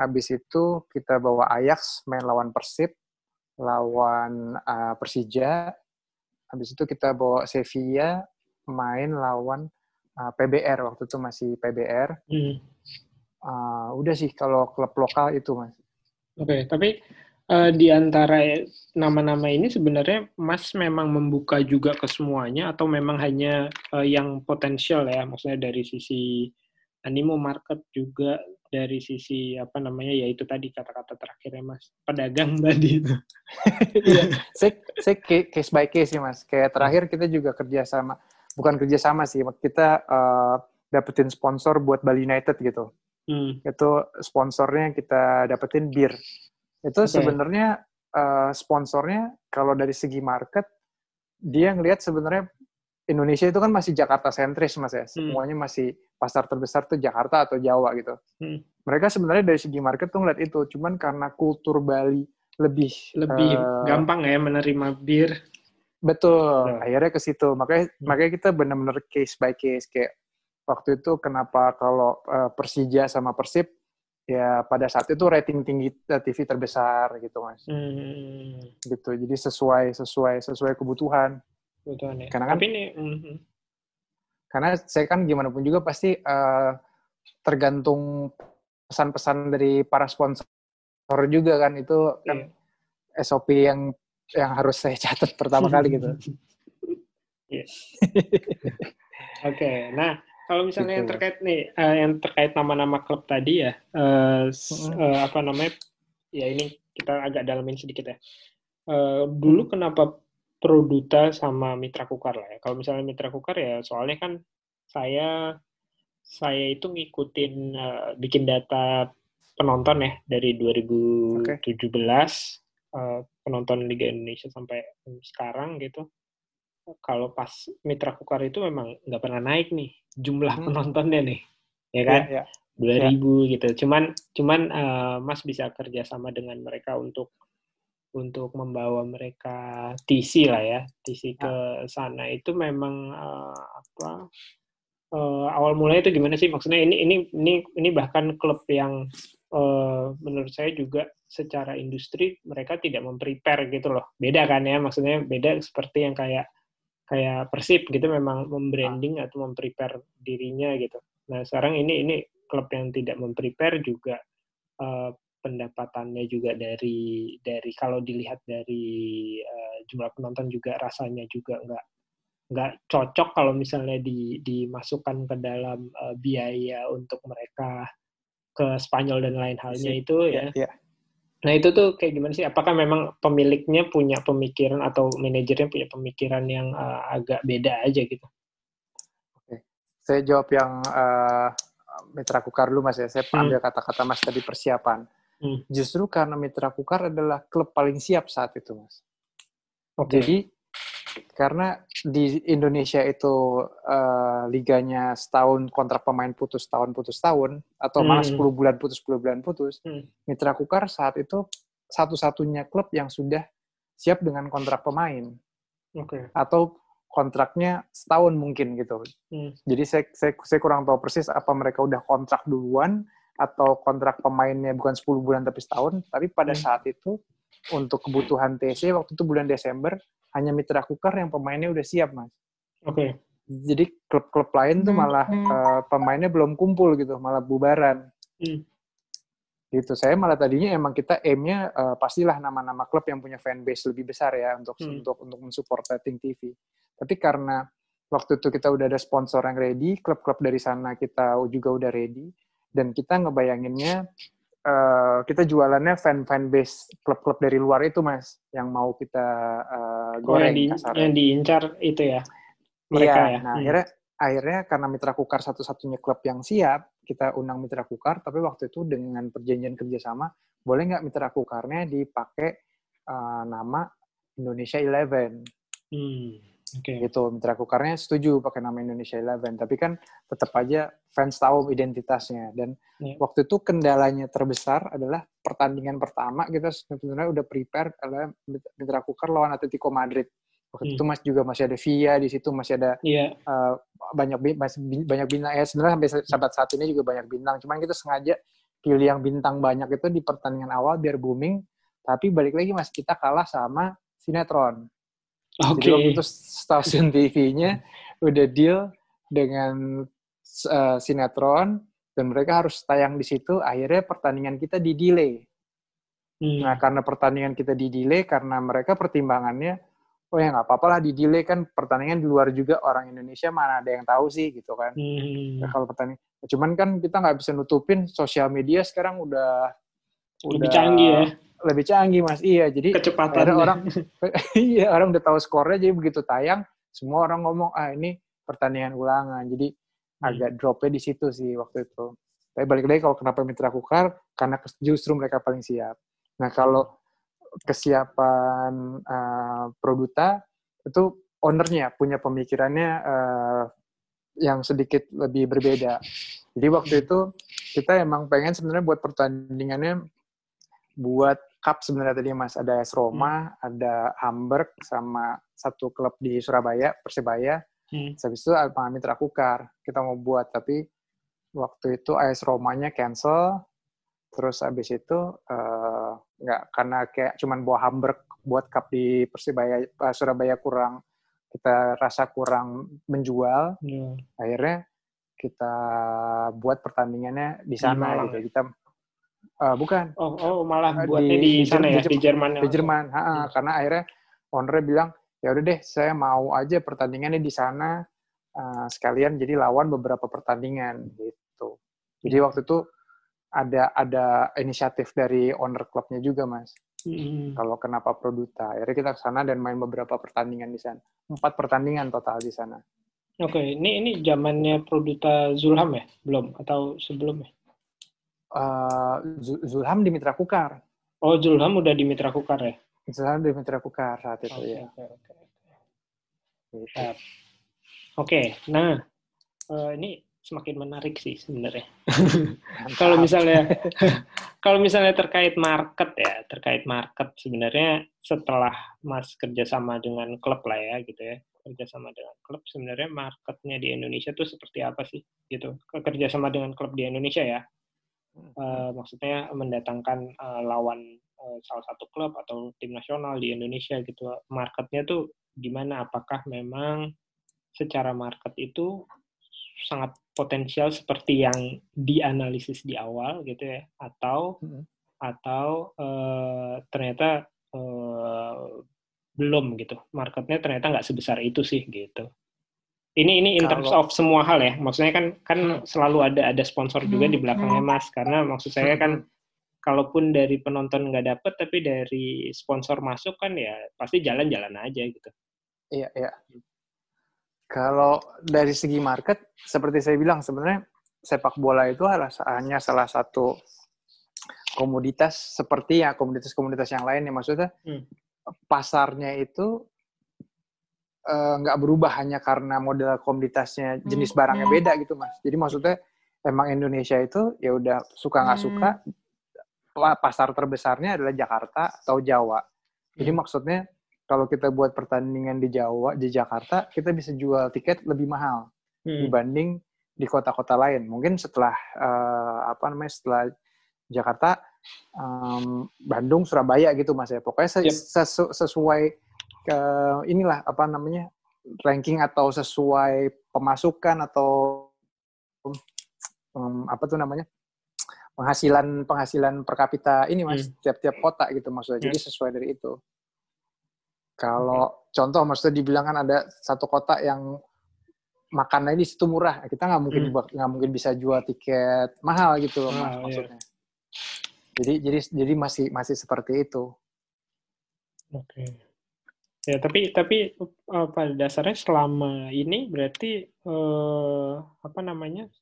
Abis itu kita bawa Ajax main lawan Persib, lawan uh, Persija. Abis itu kita bawa Sevilla main lawan uh, PBR waktu itu masih PBR. Hmm uh, udah sih kalau klub lokal itu mas. Oke, okay, tapi uh, di antara nama-nama ini sebenarnya Mas memang membuka juga ke semuanya atau memang hanya uh, yang potensial ya, maksudnya dari sisi animo market juga dari sisi apa namanya ya itu tadi kata-kata terakhirnya Mas pedagang tadi itu. Iya, saya, saya case by case sih Mas. Kayak terakhir kita juga kerja sama, bukan kerja sama sih, kita uh, dapetin sponsor buat Bali United gitu. Hmm. Itu sponsornya kita dapetin bir. Itu okay. sebenarnya uh, sponsornya kalau dari segi market dia ngelihat sebenarnya Indonesia itu kan masih Jakarta sentris mas ya. Hmm. Semuanya masih pasar terbesar tuh Jakarta atau Jawa gitu. Hmm. Mereka sebenarnya dari segi market tuh ngeliat itu, cuman karena kultur Bali lebih lebih uh, gampang ya menerima bir. Betul. Akhirnya ke situ. Makanya hmm. makanya kita benar-benar case by case kayak waktu itu kenapa kalau uh, Persija sama Persib ya pada saat itu rating tinggi eh, TV terbesar gitu mas hmm. gitu jadi sesuai sesuai sesuai kebutuhan kebutuhan ya. karena kan Tapi ini, mm, karena saya kan gimana pun juga pasti uh, tergantung pesan-pesan dari para sponsor juga kan itu kan yeah. SOP yang yang harus saya catat pertama kali gitu. Oke, okay. nah kalau misalnya gitu. yang terkait nih, uh, yang terkait nama-nama klub tadi ya, uh, hmm. uh, apa namanya? Ya ini kita agak dalamin sedikit ya. Uh, dulu kenapa Produta sama Mitra Kukar lah ya. Kalau misalnya Mitra Kukar ya, soalnya kan saya saya itu ngikutin uh, bikin data penonton ya dari 2017 okay. uh, penonton Liga Indonesia sampai sekarang gitu kalau pas Mitra Kukar itu memang nggak pernah naik nih jumlah hmm. penontonnya nih, ya kan? Ya, ya. Dua ya. ribu gitu. Cuman cuman uh, Mas bisa kerja sama dengan mereka untuk untuk membawa mereka TC lah ya, TC ya. ke sana itu memang uh, apa? Uh, awal mulanya itu gimana sih? Maksudnya ini ini ini ini bahkan klub yang uh, menurut saya juga secara industri mereka tidak memprepare gitu loh. Beda kan ya, maksudnya beda seperti yang kayak kayak Persib gitu memang membranding ah. atau memprepare dirinya gitu. Nah sekarang ini ini klub yang tidak memprepare juga uh, pendapatannya juga dari dari kalau dilihat dari uh, jumlah penonton juga rasanya juga nggak nggak cocok kalau misalnya di, dimasukkan ke dalam uh, biaya untuk mereka ke Spanyol dan lain halnya itu ya. ya. Nah itu tuh kayak gimana sih? Apakah memang pemiliknya punya pemikiran atau manajernya punya pemikiran yang uh, agak beda aja gitu? Oke, saya jawab yang uh, Mitra Kukar dulu mas ya. Saya hmm. ambil kata-kata mas tadi persiapan. hmm. justru karena Mitra Kukar adalah klub paling siap saat itu, Mas. Okay. Jadi karena di Indonesia itu uh, liganya setahun kontrak pemain putus tahun putus tahun atau malah hmm. 10 bulan putus 10 bulan putus. Hmm. Mitra Kukar saat itu satu-satunya klub yang sudah siap dengan kontrak pemain. Okay. Atau kontraknya setahun mungkin gitu. Hmm. Jadi saya, saya saya kurang tahu persis apa mereka udah kontrak duluan atau kontrak pemainnya bukan 10 bulan tapi setahun, tapi pada hmm. saat itu untuk kebutuhan TC waktu itu bulan Desember hanya Mitra Kukar yang pemainnya udah siap, Mas. Oke. Okay. Jadi klub-klub lain tuh hmm. malah uh, pemainnya belum kumpul gitu, malah bubaran. Hmm. Gitu. Saya malah tadinya emang kita aimnya uh, pastilah nama-nama klub yang punya fanbase lebih besar ya untuk hmm. untuk untuk mensupport rating TV. Tapi karena waktu itu kita udah ada sponsor yang ready, klub-klub dari sana kita juga udah ready, dan kita ngebayanginnya uh, kita jualannya fan fan base klub-klub dari luar itu mas yang mau kita uh, goreng oh, yang, di, yang diincar itu ya mereka iya, ya nah hmm. akhirnya akhirnya karena Mitra Kukar satu-satunya klub yang siap kita undang Mitra Kukar tapi waktu itu dengan perjanjian kerjasama boleh nggak Mitra Kukarnya dipakai uh, nama Indonesia Eleven hmm. Okay. Gitu, mitra kukarnya setuju pakai nama Indonesia Eleven, tapi kan tetap aja fans tahu identitasnya. Dan yeah. waktu itu kendalanya terbesar adalah pertandingan pertama kita sebenarnya udah prepare adalah mitra kukar lawan Atletico Madrid. Waktu hmm. itu mas juga masih ada Via di situ masih ada yeah. Iya. uh, banyak masih banyak bintang ya sebenarnya sampai saat saat ini juga banyak bintang. Cuman kita sengaja pilih yang bintang banyak itu di pertandingan awal biar booming. Tapi balik lagi mas kita kalah sama sinetron. Okay. Jadi waktu itu stasiun TV-nya udah deal dengan uh, sinetron dan mereka harus tayang di situ. Akhirnya pertandingan kita di delay. Hmm. Nah karena pertandingan kita di delay karena mereka pertimbangannya, oh ya nggak apa-apa lah di delay kan pertandingan di luar juga orang Indonesia mana ada yang tahu sih gitu kan. Hmm. Nah, kalau pertandingan, cuman kan kita nggak bisa nutupin sosial media sekarang udah lebih canggih ya lebih canggih mas. Iya jadi kecepatan. orang iya orang udah tahu skornya jadi begitu tayang semua orang ngomong ah ini pertandingan ulangan. Jadi hmm. agak dropnya di situ sih waktu itu. Tapi balik lagi kalau kenapa mitra kukar karena justru mereka paling siap. Nah kalau kesiapan uh, produta itu ownernya punya pemikirannya uh, yang sedikit lebih berbeda. Jadi waktu itu kita emang pengen sebenarnya buat pertandingannya buat cup sebenarnya tadi Mas ada AS Roma, hmm. ada Hamburg sama satu klub di Surabaya, Persebaya. Hmm. Habis itu Alpha Mitra Kukar kita mau buat tapi waktu itu AS Romanya cancel. Terus habis itu uh, nggak karena kayak cuman bawa Hamburg buat cup di Persebaya uh, Surabaya kurang kita rasa kurang menjual. Hmm. Akhirnya kita buat pertandingannya di sana gitu. Kita Uh, bukan. Oh, oh malah buatnya di, di sana ya, di, Jerman. Di Jerman, ha, hmm. karena akhirnya owner bilang, ya udah deh, saya mau aja pertandingannya di sana uh, sekalian jadi lawan beberapa pertandingan gitu. Jadi hmm. waktu itu ada ada inisiatif dari owner klubnya juga, Mas. Hmm. Kalau kenapa Produta, akhirnya kita ke sana dan main beberapa pertandingan di sana. Empat pertandingan total di sana. Oke, okay. ini ini zamannya Produta Zulham ya, belum atau sebelumnya? Uh, Zulham di Mitra Kukar. Oh, Zulham udah di Mitra Kukar ya? Zulham di Mitra Kukar saat itu okay, ya. Oke, okay, okay. Gitu. nah uh, ini semakin menarik sih sebenarnya. kalau misalnya kalau misalnya terkait market ya, terkait market sebenarnya setelah Mas kerjasama dengan klub lah ya gitu ya, kerjasama dengan klub sebenarnya marketnya di Indonesia tuh seperti apa sih gitu? Kerjasama dengan klub di Indonesia ya, uh, maksudnya mendatangkan uh, lawan uh, salah satu klub atau tim nasional di Indonesia gitu. Marketnya tuh gimana? Apakah memang secara market itu sangat potensial seperti yang dianalisis di awal gitu ya? Atau hmm. atau uh, ternyata uh, belum gitu. Marketnya ternyata nggak sebesar itu sih gitu ini ini in terms of semua hal ya. Maksudnya kan kan hmm. selalu ada ada sponsor juga di belakangnya hmm. mas. Karena maksud saya kan kalaupun dari penonton nggak dapet tapi dari sponsor masuk kan ya pasti jalan-jalan aja gitu. Iya iya. Kalau dari segi market seperti saya bilang sebenarnya sepak bola itu hanya salah satu komoditas seperti ya komoditas-komoditas yang lain ya. Maksudnya hmm. pasarnya itu nggak uh, berubah hanya karena model komoditasnya jenis barangnya hmm. beda gitu mas jadi maksudnya emang Indonesia itu ya udah suka nggak hmm. suka pasar terbesarnya adalah Jakarta atau Jawa. Jadi hmm. maksudnya kalau kita buat pertandingan di Jawa, di Jakarta, kita bisa jual tiket lebih mahal hmm. dibanding di kota-kota lain. Mungkin setelah uh, apa namanya setelah Jakarta, um, Bandung, Surabaya gitu mas ya. Pokoknya ses yep. sesu sesuai ke inilah apa namanya ranking atau sesuai pemasukan atau um, apa tuh namanya penghasilan penghasilan per kapita ini mas hmm. tiap-tiap kota gitu maksudnya. Jadi hmm. sesuai dari itu. Kalau hmm. contoh maksudnya dibilang kan ada satu kota yang makanannya di situ murah, kita nggak mungkin hmm. nggak hmm. mungkin bisa jual tiket mahal gitu loh mas, iya. maksudnya. Jadi jadi jadi masih masih seperti itu. Oke. Okay. Ya tapi tapi uh, pada dasarnya selama ini berarti uh, apa namanya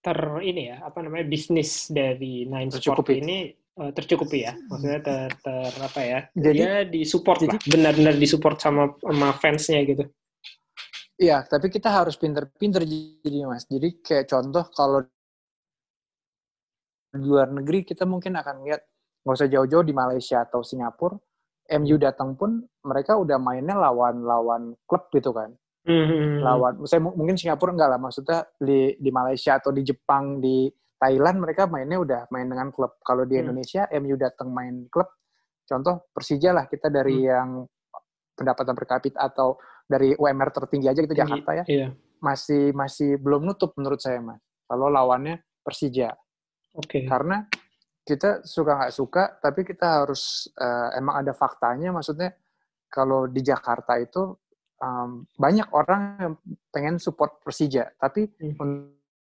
ter ini ya apa namanya bisnis dari Nine Sport ini uh, tercukupi ya. Maksudnya ter, ter apa ya jadi, dia disupport jadi, lah benar-benar disupport sama sama fansnya gitu. Iya tapi kita harus pinter-pinter jadi mas. Jadi kayak contoh kalau di luar negeri kita mungkin akan lihat nggak usah jauh-jauh di Malaysia atau Singapura MU datang pun mereka udah mainnya lawan-lawan klub gitu kan hmm Lawan, saya mungkin Singapura enggak lah, maksudnya di di Malaysia atau di Jepang, di Thailand mereka mainnya udah main dengan klub. Kalau di mm. Indonesia MU datang main klub, contoh Persija lah kita dari mm. yang pendapatan per kapita atau dari UMR tertinggi aja gitu Tinggi, Jakarta ya, iya. masih masih belum nutup menurut saya mas. Kalau lawannya Persija, Oke. Okay. Karena kita suka nggak suka, tapi kita harus uh, emang ada faktanya, maksudnya kalau di Jakarta itu um, banyak orang yang pengen support Persija, tapi hmm.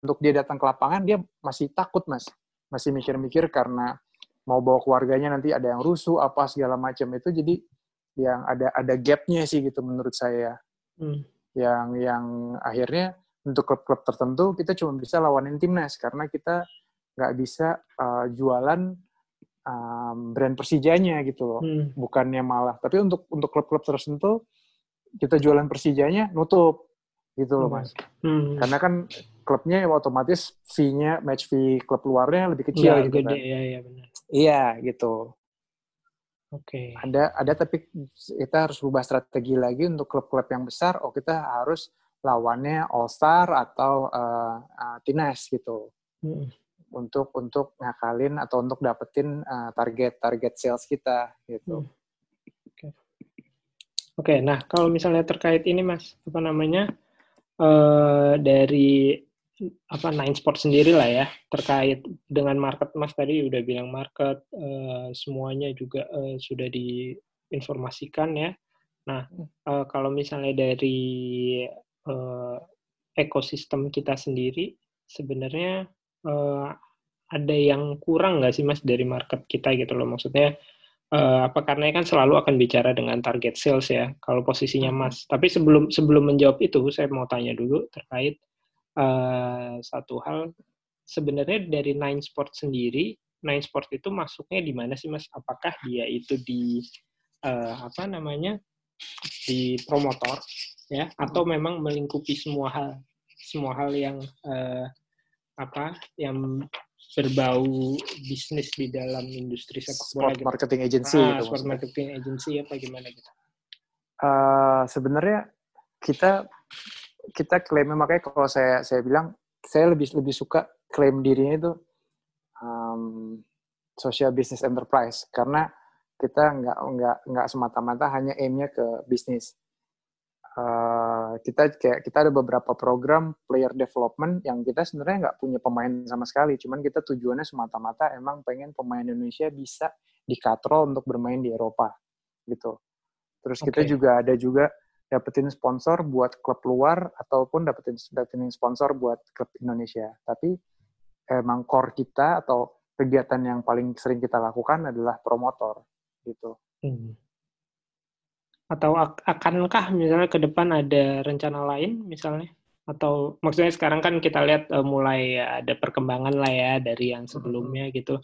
untuk dia datang ke lapangan dia masih takut mas, masih mikir-mikir karena mau bawa keluarganya nanti ada yang rusuh apa segala macam. Itu jadi yang ada ada gapnya sih gitu menurut saya, hmm. yang yang akhirnya untuk klub-klub tertentu kita cuma bisa lawanin timnas. Karena kita nggak bisa uh, jualan um, brand Persijanya gitu loh, hmm. bukannya malah. Tapi untuk untuk klub-klub tertentu kita jualan Persijanya nutup gitu loh mas. Hmm. Karena kan klubnya ya otomatis fee-nya match fee klub luarnya lebih kecil ya, gitu gede, kan. Iya iya benar. Iya gitu. Oke. Okay. Ada ada tapi kita harus ubah strategi lagi untuk klub-klub yang besar. Oh kita harus lawannya All Star atau uh, uh, Tines gitu. Hmm. Untuk untuk ngakalin atau untuk dapetin uh, target target sales kita gitu. Hmm. Oke, nah kalau misalnya terkait ini mas, apa namanya uh, dari apa Nine Sport sendiri lah ya terkait dengan market mas tadi udah bilang market uh, semuanya juga uh, sudah diinformasikan ya. Nah uh, kalau misalnya dari uh, ekosistem kita sendiri sebenarnya uh, ada yang kurang nggak sih mas dari market kita gitu loh maksudnya uh, apa karena kan selalu akan bicara dengan target sales ya kalau posisinya hmm. Mas. Tapi sebelum sebelum menjawab itu saya mau tanya dulu terkait uh, satu hal sebenarnya dari Nine Sport sendiri Nine Sport itu masuknya di mana sih Mas? Apakah dia itu di uh, apa namanya di promotor ya atau memang melingkupi semua hal semua hal yang uh, apa yang berbau bisnis di dalam industri sepak bola sport gitu. marketing agency ah, gitu sport maksudnya. marketing agency apa gimana gitu uh, sebenarnya kita kita klaimnya makanya kalau saya saya bilang saya lebih lebih suka klaim dirinya itu um, social business enterprise karena kita nggak nggak nggak semata-mata hanya aimnya ke bisnis uh, kita kayak kita ada beberapa program player development yang kita sebenarnya nggak punya pemain sama sekali, cuman kita tujuannya semata-mata emang pengen pemain Indonesia bisa dikatrol untuk bermain di Eropa gitu. Terus okay. kita juga ada juga dapetin sponsor buat klub luar ataupun dapetin dapetin sponsor buat klub Indonesia. Tapi emang core kita atau kegiatan yang paling sering kita lakukan adalah promotor gitu. Hmm. Atau akankah misalnya ke depan ada rencana lain misalnya? atau maksudnya sekarang kan kita lihat uh, mulai ada perkembangan lah ya dari yang sebelumnya hmm. gitu.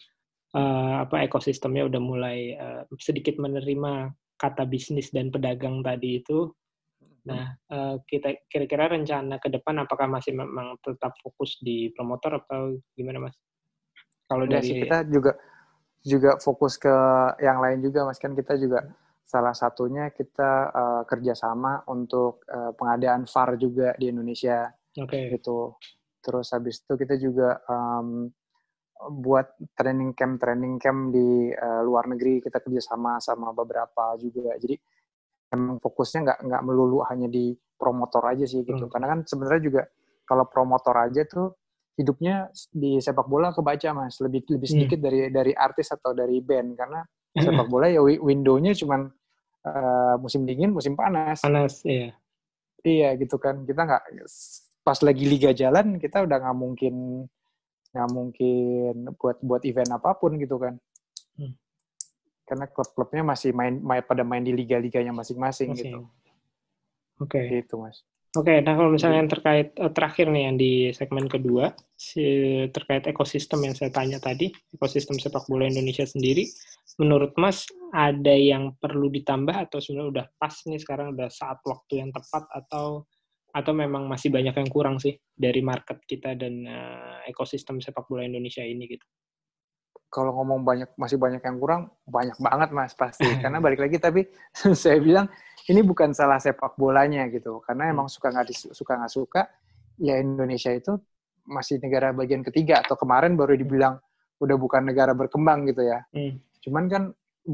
Uh, apa ekosistemnya udah mulai uh, sedikit menerima kata bisnis dan pedagang tadi itu. Nah uh, kita kira-kira rencana ke depan apakah masih memang tetap fokus di promotor atau gimana mas? Kalau dari kita juga juga fokus ke yang lain juga mas. Kan kita juga Salah satunya kita uh, kerjasama untuk uh, pengadaan VAR juga di Indonesia. Oke. Okay. Gitu. Terus habis itu kita juga um, buat training camp training camp di uh, luar negeri kita kerjasama sama beberapa juga. Jadi emang fokusnya nggak nggak melulu hanya di promotor aja sih gitu. Hmm. Karena kan sebenarnya juga kalau promotor aja tuh hidupnya di sepak bola kebaca mas lebih lebih hmm. sedikit hmm. dari dari artis atau dari band karena sepak bola ya windownya cuma uh, musim dingin, musim panas. Panas, iya. Iya gitu kan. Kita nggak pas lagi liga jalan kita udah nggak mungkin nggak mungkin buat buat event apa pun gitu kan. Hmm. Karena klub-klubnya masih main, main pada main di liga-liganya masing-masing gitu. Oke. Okay. Gitu mas. Oke, okay, nah kalau misalnya yang terkait uh, terakhir nih yang di segmen kedua, si, terkait ekosistem yang saya tanya tadi, ekosistem sepak bola Indonesia sendiri, menurut Mas ada yang perlu ditambah atau sebenarnya udah pas nih sekarang udah saat waktu yang tepat atau atau memang masih banyak yang kurang sih dari market kita dan uh, ekosistem sepak bola Indonesia ini gitu? Kalau ngomong banyak masih banyak yang kurang, banyak banget Mas pasti. Karena balik lagi tapi saya bilang ini bukan salah sepak bolanya gitu karena hmm. emang suka nggak suka nggak suka ya Indonesia itu masih negara bagian ketiga atau kemarin baru dibilang udah bukan negara berkembang gitu ya hmm. Cuman kan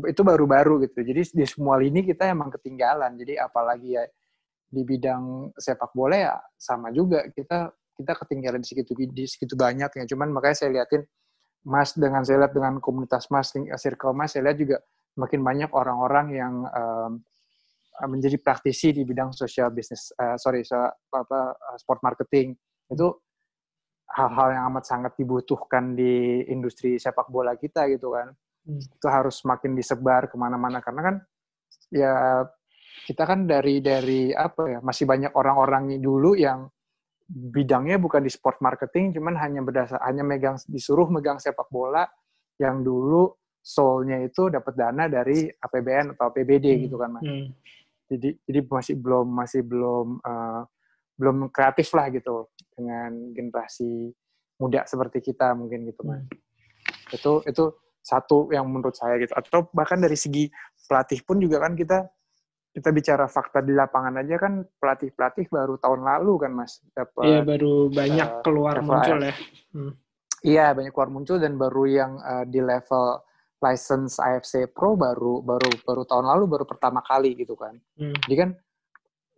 itu baru-baru gitu. Jadi di semua lini kita emang ketinggalan. Jadi apalagi ya di bidang sepak bola ya sama juga. Kita kita ketinggalan di segitu di segitu banyak ya cuman makanya saya liatin Mas dengan saya lihat dengan komunitas Mas circle Mas saya lihat juga makin banyak orang-orang yang um, Eh, menjadi praktisi di bidang social business, uh, sorry, so, apa, eh, sport marketing. Itu hal-hal yang amat sangat dibutuhkan di industri sepak bola kita gitu kan. Hmm. Itu harus makin disebar ke mana-mana karena kan ya kita kan dari dari apa ya masih banyak orang-orang dulu yang bidangnya bukan di sport marketing, cuman hanya berdasar hanya megang disuruh megang sepak bola yang dulu soulnya itu dapat dana dari APBN atau APBD hmm. gitu kan mas. Hmm jadi jadi masih belum masih belum uh, belum kreatif lah gitu dengan generasi muda seperti kita mungkin gitu mas hmm. itu itu satu yang menurut saya gitu atau bahkan dari segi pelatih pun juga kan kita kita bicara fakta di lapangan aja kan pelatih pelatih baru tahun lalu kan mas dapat iya baru banyak uh, keluar muncul ya hmm. iya banyak keluar muncul dan baru yang uh, di level license AFC Pro baru baru baru tahun lalu baru pertama kali gitu kan. Hmm. Jadi kan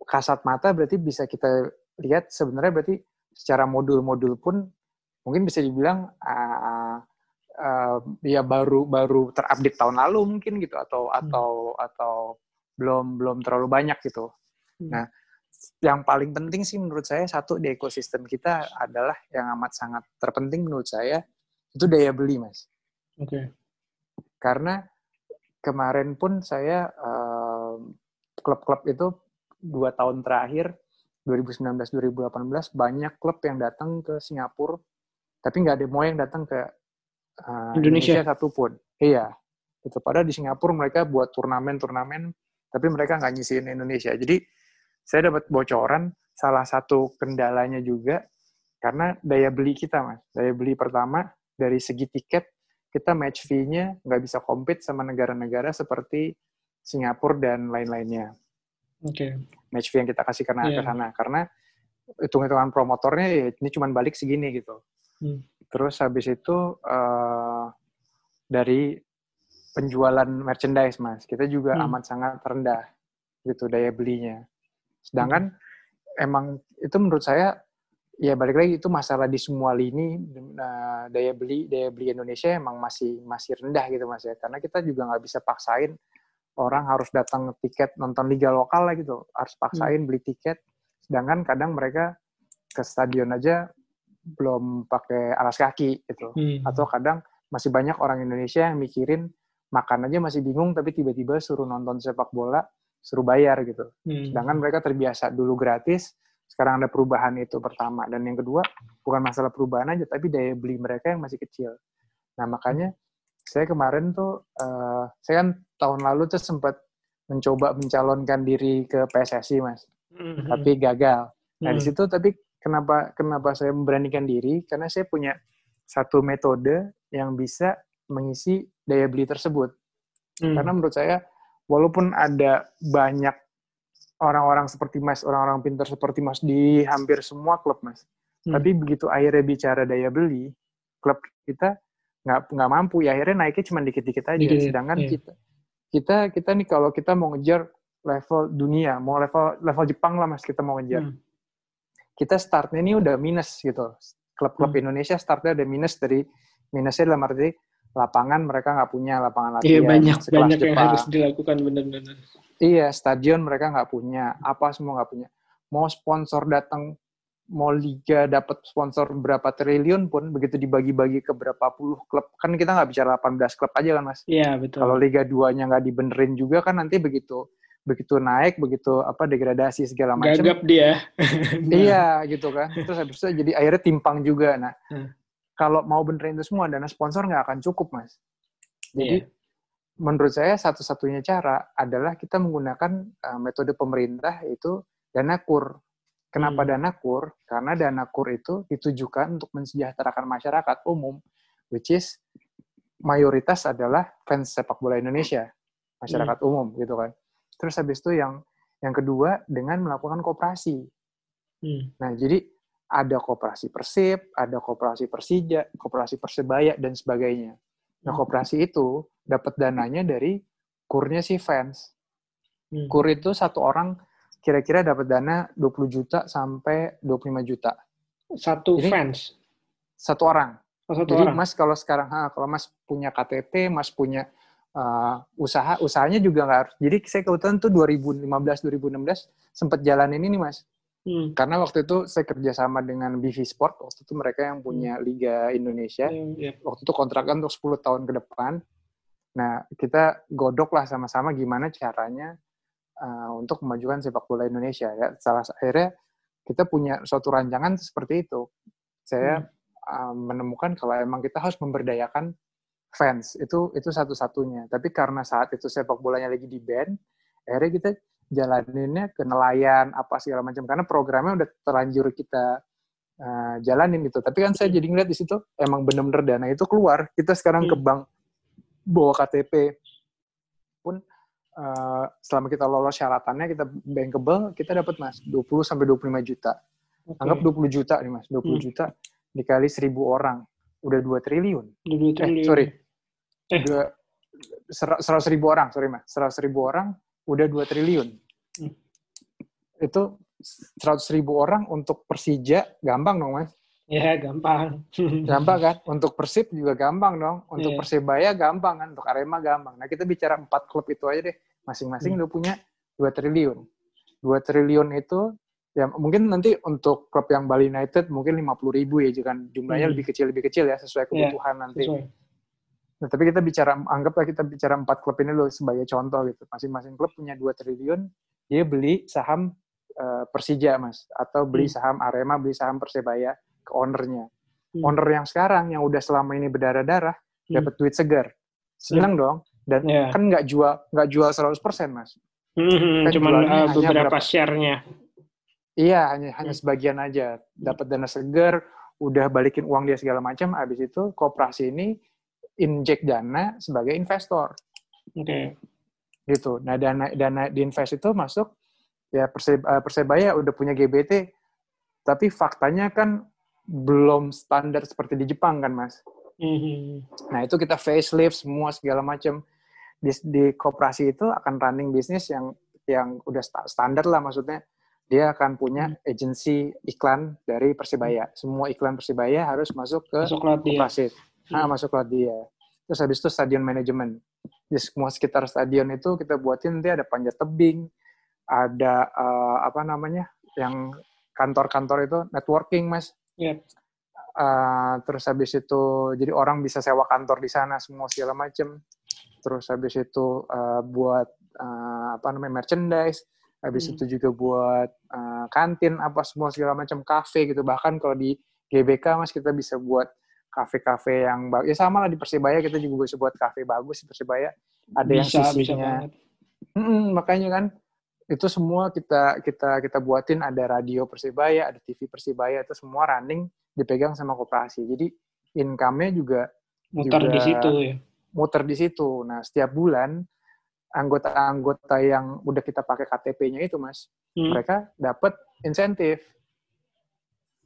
kasat mata berarti bisa kita lihat sebenarnya berarti secara modul-modul pun mungkin bisa dibilang uh, uh, ya baru baru terupdate tahun lalu mungkin gitu atau hmm. atau atau belum belum terlalu banyak gitu. Hmm. Nah, yang paling penting sih menurut saya satu di ekosistem kita adalah yang amat sangat terpenting menurut saya itu daya beli, Mas. Oke. Okay. Karena kemarin pun saya klub-klub uh, itu dua tahun terakhir 2019-2018 banyak klub yang datang ke Singapura tapi nggak ada mau yang datang ke uh, Indonesia. Indonesia satupun. Iya, itu pada di Singapura mereka buat turnamen-turnamen tapi mereka nggak nyisiin Indonesia. Jadi saya dapat bocoran salah satu kendalanya juga karena daya beli kita mas. Daya beli pertama dari segi tiket kita match fee-nya nggak bisa compete sama negara-negara seperti Singapura dan lain-lainnya. Oke. Okay. Match fee yang kita kasih karena yeah. ke sana karena hitung-hitungan promotornya ya ini cuma balik segini gitu. Hmm. Terus habis itu uh, dari penjualan merchandise mas, kita juga hmm. amat sangat rendah gitu daya belinya. Sedangkan hmm. emang itu menurut saya ya balik lagi itu masalah di semua lini uh, daya beli daya beli Indonesia emang masih masih rendah gitu mas ya karena kita juga nggak bisa paksain orang harus datang tiket nonton liga lokal lah gitu harus paksain hmm. beli tiket sedangkan kadang mereka ke stadion aja belum pakai alas kaki gitu hmm. atau kadang masih banyak orang Indonesia yang mikirin makan aja masih bingung tapi tiba-tiba suruh nonton sepak bola suruh bayar gitu hmm. sedangkan mereka terbiasa dulu gratis sekarang ada perubahan itu pertama dan yang kedua bukan masalah perubahan aja tapi daya beli mereka yang masih kecil nah makanya saya kemarin tuh uh, saya kan tahun lalu tuh sempat mencoba mencalonkan diri ke PSSI mas mm-hmm. tapi gagal nah mm. di situ tapi kenapa kenapa saya memberanikan diri karena saya punya satu metode yang bisa mengisi daya beli tersebut mm. karena menurut saya walaupun ada banyak orang-orang seperti Mas, orang-orang pintar seperti Mas di hampir semua klub Mas. Hmm. Tapi begitu akhirnya bicara daya beli, klub kita nggak nggak mampu ya akhirnya naiknya cuma dikit-dikit aja. Dikit, Sedangkan iya. kita kita kita nih kalau kita mau ngejar level dunia, mau level level Jepang lah Mas kita mau ngejar. Hmm. Kita startnya ini udah minus gitu. Klub-klub hmm. Indonesia startnya udah minus dari minusnya dalam arti lapangan mereka nggak punya lapangan latihan. Iya banyak banyak Jepang. yang harus dilakukan benar-benar. Iya stadion mereka nggak punya, apa semua nggak punya. Mau sponsor datang, mau liga dapat sponsor berapa triliun pun begitu dibagi-bagi ke berapa puluh klub kan kita nggak bicara 18 klub aja kan mas. Iya betul. Kalau liga 2-nya nggak dibenerin juga kan nanti begitu begitu naik begitu apa degradasi segala macam. Gagap dia. iya gitu kan. Terus habis itu jadi akhirnya timpang juga. Nah hmm kalau mau benerin itu semua dana sponsor nggak akan cukup mas. Jadi yeah. menurut saya satu-satunya cara adalah kita menggunakan uh, metode pemerintah itu dana kur. Kenapa hmm. dana kur? Karena dana kur itu ditujukan untuk mensejahterakan masyarakat umum, which is mayoritas adalah fans sepak bola Indonesia, masyarakat hmm. umum gitu kan. Terus habis itu yang yang kedua dengan melakukan kooperasi. Hmm. Nah jadi ada kooperasi Persib, ada kooperasi Persija, kooperasi Persebaya, dan sebagainya. Nah, hmm. kooperasi itu dapat dananya dari kurnya si fans. Hmm. Kur itu satu orang kira-kira dapat dana 20 juta sampai 25 juta. Satu Jadi, fans? Satu orang. Oh, satu Jadi orang. Mas kalau sekarang, ha, kalau Mas punya KTP, Mas punya uh, usaha, usahanya juga nggak harus. Jadi saya kebetulan tuh 2015-2016 sempat jalan ini nih Mas Hmm. Karena waktu itu saya kerjasama dengan BV Sport, waktu itu mereka yang punya hmm. Liga Indonesia. Hmm, yeah. Waktu itu kontrakkan untuk 10 tahun ke depan. Nah, kita godok lah sama-sama gimana caranya uh, untuk memajukan sepak bola Indonesia. Ya, salah akhirnya kita punya suatu rancangan seperti itu. Saya hmm. uh, menemukan kalau emang kita harus memberdayakan fans itu itu satu-satunya. Tapi karena saat itu sepak bolanya lagi di band, akhirnya kita jalaninnya ke nelayan apa segala macam karena programnya udah terlanjur kita uh, jalanin itu tapi kan saya jadi ngeliat di situ emang bener-bener dana itu keluar kita sekarang hmm. ke bank bawa KTP pun uh, selama kita lolos syaratannya kita bankable kita dapat mas 20 sampai 25 juta okay. anggap 20 juta nih mas 20 hmm. juta dikali 1000 orang udah 2 triliun 2 triliun eh sorry eh. Dua, seratus ribu orang sorry mas seratus ribu orang udah 2 triliun. Hmm. Itu 100 ribu orang untuk Persija gampang dong, Mas. Ya, gampang. gampang kan? Untuk Persib juga gampang dong. Untuk yeah. Persebaya gampang kan? Untuk Arema gampang. Nah, kita bicara empat klub itu aja deh. Masing-masing hmm. udah punya 2 triliun. 2 triliun itu ya mungkin nanti untuk klub yang Bali United mungkin 50 ribu ya, jika jumlahnya hmm. lebih kecil lebih kecil ya sesuai iya, kebutuhan yeah, nanti. Sesuai. Nah, tapi kita bicara, anggaplah kita bicara empat klub ini loh sebagai contoh gitu. Masing-masing klub punya 2 triliun, dia beli saham uh, Persija, Mas. Atau beli hmm. saham Arema, beli saham Persebaya ke ownernya. Hmm. Owner yang sekarang, yang udah selama ini berdarah-darah, hmm. dapat duit segar. Senang hmm. dong. Dan yeah. kan nggak jual nggak jual 100%, Mas. Hmm, kan cuman uh, beberapa share-nya. Iya, hanya hanya hmm. sebagian aja. Dapat dana segar, udah balikin uang dia segala macam, habis itu kooperasi ini injek dana sebagai investor. Oke. Okay. Gitu. Nah, dana dana di invest itu masuk ya Persebaya, Persebaya udah punya GBT tapi faktanya kan belum standar seperti di Jepang kan, Mas. Mm-hmm. Nah, itu kita facelift semua segala macam di, di koperasi itu akan running bisnis yang yang udah standar lah maksudnya dia akan punya hmm. agensi iklan dari Persebaya. Semua iklan Persebaya harus masuk ke masuk koperasi. Nah, hmm. masuk lewat dia. Terus habis itu stadion manajemen. Di semua sekitar stadion itu kita buatin nanti ada panjat tebing, ada uh, apa namanya yang kantor-kantor itu networking mas. Yep. Iya. Uh, terus habis itu jadi orang bisa sewa kantor di sana semua segala macem. Terus habis itu uh, buat uh, apa namanya merchandise. Habis hmm. itu juga buat uh, kantin apa semua segala macam kafe gitu. Bahkan kalau di GBK mas kita bisa buat kafe-kafe yang bagus ya sama lah di Persibaya kita juga bisa buat kafe bagus di Persibaya ada bisa, yang sisinya. bisa makanya kan itu semua kita kita kita buatin. Ada radio Persibaya ada TV Persibaya itu semua running dipegang sama koperasi. Jadi income-nya juga muter juga di situ ya. muter di situ. Nah setiap bulan anggota-anggota yang udah kita pakai KTP-nya itu, Mas, hmm. mereka dapat insentif.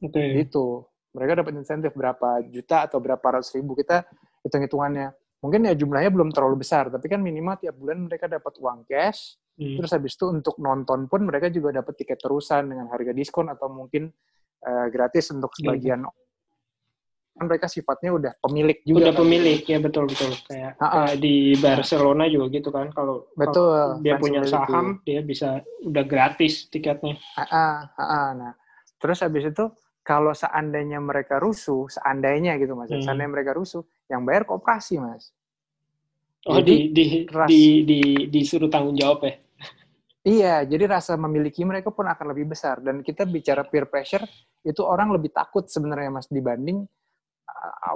Okay. Itu. Mereka dapat insentif berapa juta atau berapa ratus ribu. Kita hitung-hitungannya. Mungkin ya jumlahnya belum terlalu besar, tapi kan minimal tiap bulan mereka dapat uang cash. Hmm. Terus habis itu untuk nonton pun mereka juga dapat tiket terusan dengan harga diskon atau mungkin uh, gratis untuk sebagian hmm kan mereka sifatnya udah pemilik juga. Udah kan? pemilik ya betul betul kayak, kayak di Barcelona juga gitu kan kalau betul dia punya saham dia bisa udah gratis tiketnya. Nah terus habis itu kalau seandainya mereka rusuh, seandainya gitu mas, hmm. seandainya mereka rusuh, yang bayar kooperasi mas. Oh jadi, di, di, di, di, disuruh tanggung jawab ya? Iya, jadi rasa memiliki mereka pun akan lebih besar. Dan kita bicara peer pressure, itu orang lebih takut sebenarnya mas dibanding Uh,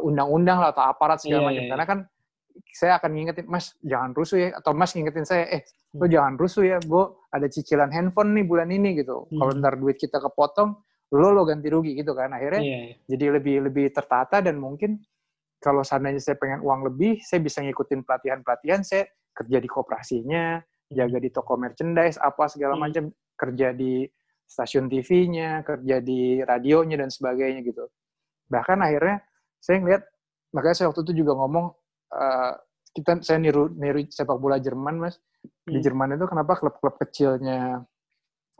undang-undang lah atau aparat segala yeah, macam. Yeah, Karena kan saya akan ngingetin, Mas jangan rusuh ya, atau Mas ngingetin saya, eh lo hmm. jangan rusuh ya, gue ada cicilan handphone nih bulan ini gitu. Hmm. Kalau ntar duit kita kepotong, lo lo ganti rugi gitu kan. Akhirnya yeah, yeah. jadi lebih lebih tertata dan mungkin kalau seandainya saya pengen uang lebih, saya bisa ngikutin pelatihan-pelatihan, saya kerja di kooperasinya, jaga di toko merchandise, apa segala hmm. macam, kerja di stasiun TV-nya, kerja di radionya dan sebagainya gitu. Bahkan akhirnya saya ngeliat makanya saya waktu itu juga ngomong uh, kita saya niru niru sepak bola Jerman mas hmm. di Jerman itu kenapa klub-klub kecilnya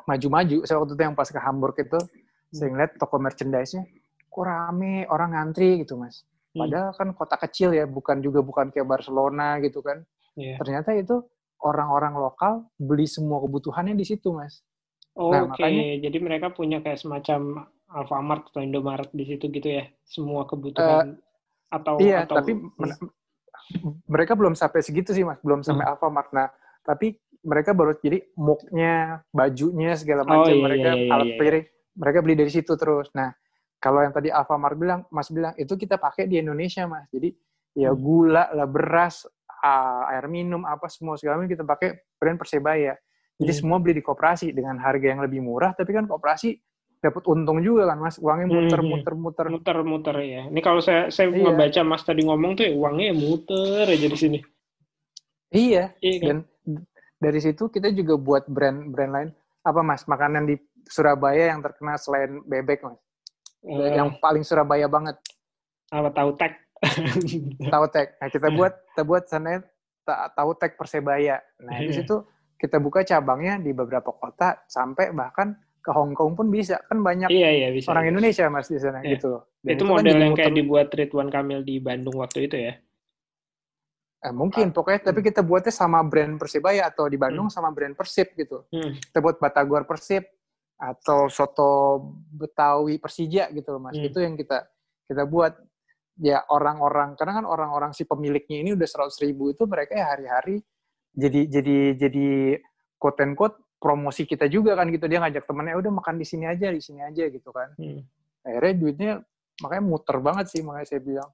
maju-maju saya waktu itu yang pas ke Hamburg itu hmm. saya ngeliat toko merchandise-nya kok rame orang ngantri gitu mas hmm. padahal kan kota kecil ya bukan juga bukan kayak Barcelona gitu kan yeah. ternyata itu orang-orang lokal beli semua kebutuhannya di situ mas Oh, nah, Oke, okay. jadi mereka punya kayak semacam Alfamart atau Indomaret di situ gitu ya, semua kebutuhan uh, atau iya, atau, tapi mereka belum sampai segitu sih mas, belum sampai hmm. Alfamart. Nah, tapi mereka baru jadi muknya, bajunya segala oh, macam, oh, iya, mereka iya, iya, alat iya. piring, mereka beli dari situ terus. Nah, kalau yang tadi Alfamart bilang, Mas bilang itu kita pakai di Indonesia mas, jadi ya hmm. gula lah, beras, air minum apa semua segala macam kita pakai brand Persebaya. Jadi hmm. semua beli di koperasi dengan harga yang lebih murah, tapi kan koperasi dapat untung juga kan mas, uangnya muter hmm. muter muter muter muter ya. Ini kalau saya saya iya. membaca mas tadi ngomong tuh ya, uangnya muter aja di sini. Iya. iya kan? Dan dari situ kita juga buat brand brand lain apa mas makanan di Surabaya yang terkenal selain bebek mas, uh, yang paling Surabaya banget. Apa tahu tek? tahu tek. Nah kita buat kita buat sana tahu tek Persebaya. Nah di iya. situ kita buka cabangnya di beberapa kota sampai bahkan ke Hong Kong pun bisa kan banyak iya, iya, bisa, orang Indonesia mas di sana iya. gitu. Dan itu, itu kan model kan yang kayak dibuat Ridwan Kamil di Bandung waktu itu ya? Eh, mungkin ah. pokoknya tapi kita buatnya sama brand Persibaya atau di Bandung hmm. sama brand Persib gitu. Hmm. Kita buat Batagor Persib atau soto Betawi Persija gitu mas. Hmm. Itu yang kita kita buat ya orang-orang karena kan orang-orang si pemiliknya ini udah seratus ribu itu mereka ya hari-hari jadi jadi jadi quote and quote promosi kita juga kan gitu. Dia ngajak temennya udah makan di sini aja di sini aja gitu kan. Hmm. akhirnya duitnya makanya muter banget sih makanya saya bilang.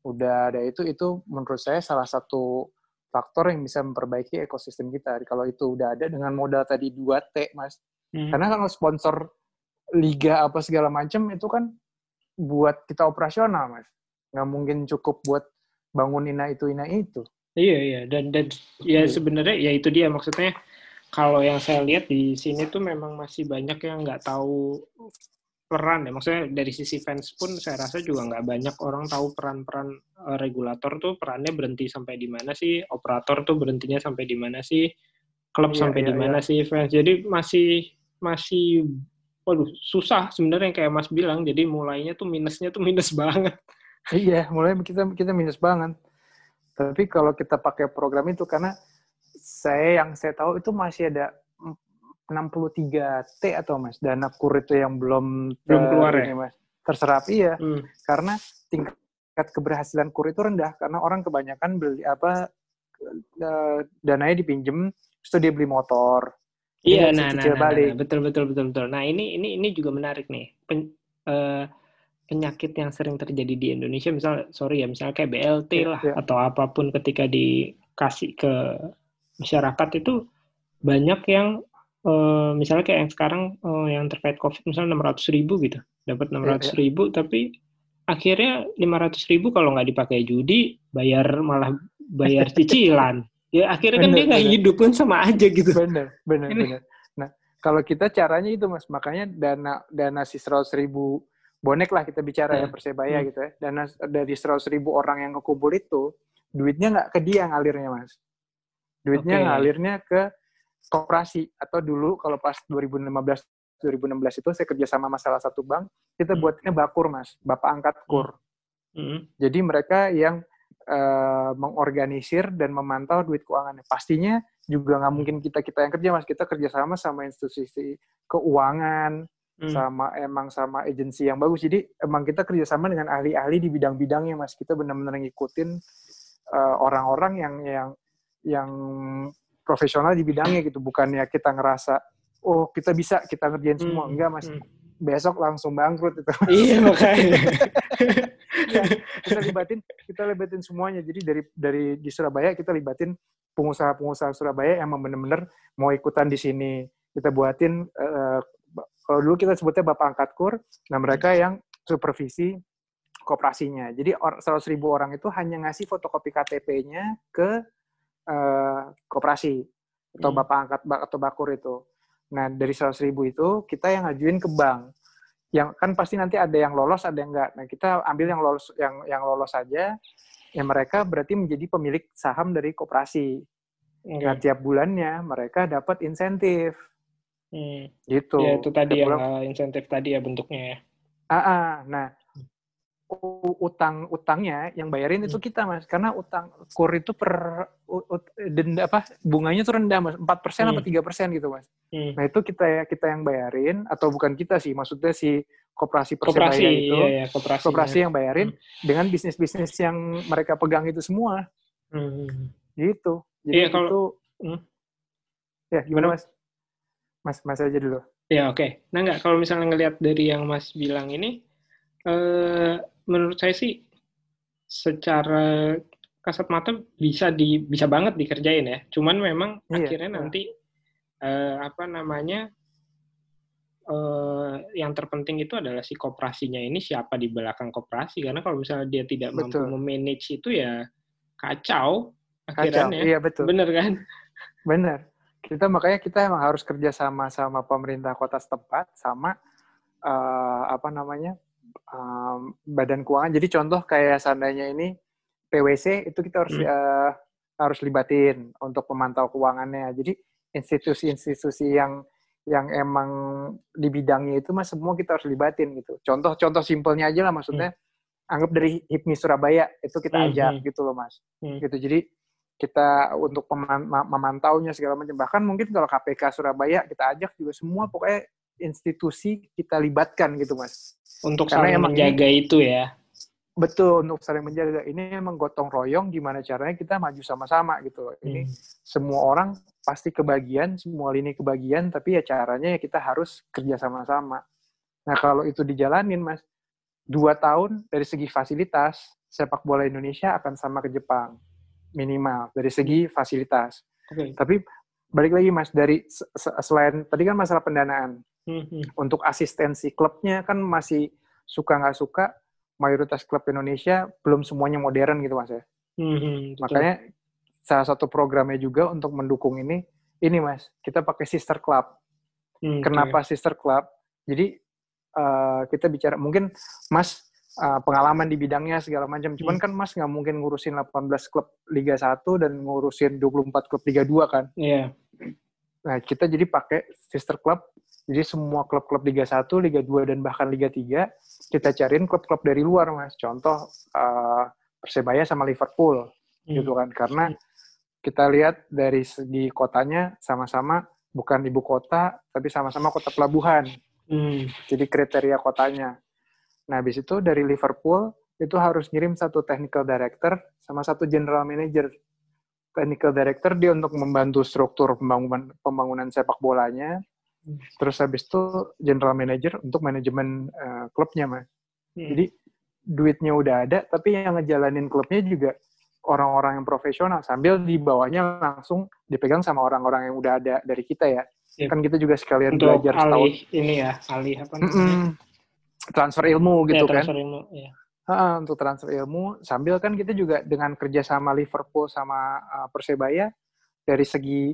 Udah ada itu itu menurut saya salah satu faktor yang bisa memperbaiki ekosistem kita. Kalau itu udah ada dengan modal tadi 2T mas. Hmm. karena kalau sponsor liga apa segala macam itu kan buat kita operasional mas. Nggak mungkin cukup buat bangun ina itu ina itu. Iya iya. Dan dan ya sebenarnya ya itu dia maksudnya kalau yang saya lihat di sini tuh memang masih banyak yang nggak tahu peran ya. Maksudnya dari sisi fans pun saya rasa juga nggak banyak orang tahu peran-peran uh, regulator tuh perannya berhenti sampai di mana sih operator tuh berhentinya sampai di mana sih klub iya, sampai iya, di mana iya. sih fans. Jadi masih masih waduh susah sebenarnya yang kayak Mas bilang. Jadi mulainya tuh minusnya tuh minus banget. Iya mulai kita kita minus banget. Tapi kalau kita pakai program itu karena saya yang saya tahu itu masih ada 63 T atau Mas dana kur itu yang belum belum keluar ya Mas terserap iya hmm. karena tingkat keberhasilan kur itu rendah karena orang kebanyakan beli apa dananya dipinjem itu dia beli motor Iya, nah, nah, nah, nah, betul betul betul betul. Nah, ini ini ini juga menarik nih. Pen, uh, penyakit yang sering terjadi di Indonesia, misal sorry ya, misalnya kayak BLT yeah, lah yeah. atau apa pun ketika dikasih ke masyarakat itu banyak yang uh, misalnya kayak yang sekarang uh, yang terkait COVID misalnya 600 ribu gitu, dapat 600 yeah, yeah. ribu tapi akhirnya 500 ribu kalau nggak dipakai judi bayar malah bayar cicilan. Ya akhirnya kan dia nggak hidup kan sama aja gitu. Bener bener Ini. bener nah kalau kita caranya itu mas makanya dana dana si seratus ribu bonek lah kita bicara ya, ya persebaya hmm. gitu ya. Dana dari seratus ribu orang yang kekumpul itu duitnya nggak ke dia ngalirnya mas duitnya okay. ngalirnya ke koperasi atau dulu kalau pas 2015 2016 itu saya kerja sama masalah satu bank kita hmm. buatnya bakur mas bapak angkat kur hmm. Hmm. jadi mereka yang uh, mengorganisir dan memantau duit keuangannya. Pastinya juga nggak mungkin kita kita yang kerja mas, kita kerjasama sama institusi keuangan, hmm. sama emang sama agensi yang bagus. Jadi emang kita kerjasama dengan ahli-ahli di bidang-bidangnya mas. Kita benar-benar ngikutin uh, orang-orang yang yang yang profesional di bidangnya gitu. Bukannya kita ngerasa oh kita bisa kita ngerjain semua. Hmm. Enggak mas. Hmm. Besok langsung bangkrut itu. Iya makanya. ya, kita libatin kita libatin semuanya jadi dari dari di Surabaya kita libatin pengusaha-pengusaha Surabaya yang benar-benar mau ikutan di sini kita buatin uh, kalau dulu kita sebutnya bapak angkat kur nah mereka yang supervisi kooperasinya jadi seratus ribu orang itu hanya ngasih fotokopi KTP-nya ke uh, kooperasi atau hmm. bapak angkat atau bakur itu nah dari seratus ribu itu kita yang ngajuin ke bank yang kan pasti nanti ada yang lolos ada yang enggak. Nah, kita ambil yang lolos yang yang lolos saja. Ya mereka berarti menjadi pemilik saham dari koperasi. Okay. Nah, tiap bulannya mereka dapat insentif. Hmm. Gitu. Ya, itu tadi tiap yang bulan, uh, insentif tadi ya bentuknya ya. Ah, ah. nah utang utangnya yang bayarin itu hmm. kita mas karena utang kur itu per denda apa bunganya tuh rendah mas empat persen apa hmm. tiga persen gitu mas hmm. nah itu kita ya kita yang bayarin atau bukan kita sih maksudnya si koperasi persebaya koperasi, itu iya, iya, koperasi, koperasi yang bayarin hmm. dengan bisnis bisnis yang mereka pegang itu semua hmm. gitu jadi iya, kalau, itu hmm. ya gimana mas mas mas aja dulu ya oke okay. nah nggak kalau misalnya ngelihat dari yang mas bilang ini eh, menurut saya sih secara kasat mata bisa di bisa banget dikerjain ya. Cuman memang iya, akhirnya iya. nanti uh, apa namanya uh, yang terpenting itu adalah si koperasinya ini siapa di belakang koperasi karena kalau misalnya dia tidak betul. mampu memanage itu ya kacau akhirnya. Kacau, iya betul. Bener kan? Bener. Kita makanya kita emang harus kerja sama sama pemerintah kota setempat sama uh, apa namanya um, badan keuangan. Jadi contoh kayak seandainya ini PwC itu kita harus hmm. uh, harus libatin untuk memantau keuangannya. Jadi institusi-institusi yang yang emang di bidangnya itu mas semua kita harus libatin gitu. Contoh-contoh simpelnya aja lah maksudnya hmm. anggap dari HIPMI Surabaya itu kita hmm. ajak hmm. gitu loh mas. Hmm. Gitu. Jadi kita untuk memantaunya segala macam. Bahkan mungkin kalau KPK Surabaya kita ajak juga semua pokoknya institusi kita libatkan gitu mas. Untuk Karena saling menjaga ini, itu ya. Betul untuk saling menjaga. Ini emang gotong royong gimana caranya kita maju sama-sama gitu. Ini hmm. semua orang pasti kebagian, semua lini kebagian, tapi ya caranya ya kita harus kerja sama-sama. Nah kalau itu dijalanin mas, dua tahun dari segi fasilitas sepak bola Indonesia akan sama ke Jepang minimal dari segi fasilitas. Okay. Tapi balik lagi mas dari selain tadi kan masalah pendanaan hmm. untuk asistensi klubnya kan masih suka nggak suka mayoritas klub Indonesia belum semuanya modern gitu mas ya hmm, makanya salah satu programnya juga untuk mendukung ini ini mas kita pakai sister club hmm, kenapa okay. sister club jadi uh, kita bicara mungkin mas uh, pengalaman di bidangnya segala macam. Cuman hmm. kan Mas nggak mungkin ngurusin 18 klub Liga 1 dan ngurusin 24 klub Liga 2 kan? Iya. Yeah. Nah, kita jadi pakai sister club. Jadi semua klub-klub Liga 1, Liga 2 dan bahkan Liga 3 kita cariin klub-klub dari luar, Mas. Contoh uh, Persebaya sama Liverpool hmm. gitu kan. Karena kita lihat dari segi kotanya sama-sama bukan ibu kota tapi sama-sama kota pelabuhan. Hmm. Jadi kriteria kotanya. Nah, habis itu dari Liverpool itu harus ngirim satu technical director sama satu general manager technical director dia untuk membantu struktur pembangunan pembangunan sepak bolanya. Terus habis itu general manager untuk manajemen uh, klubnya, Mas. Hmm. Jadi duitnya udah ada, tapi yang ngejalanin klubnya juga orang-orang yang profesional sambil di bawahnya langsung dipegang sama orang-orang yang udah ada dari kita ya. Yep. Kan kita juga sekalian untuk belajar alih setahun. ini ya, alih apa namanya? Mm -mm. Transfer ilmu gitu ya, transfer kan. Ilmu, ya uh, untuk transfer ilmu sambil kan kita juga dengan kerja sama Liverpool sama uh, Persebaya dari segi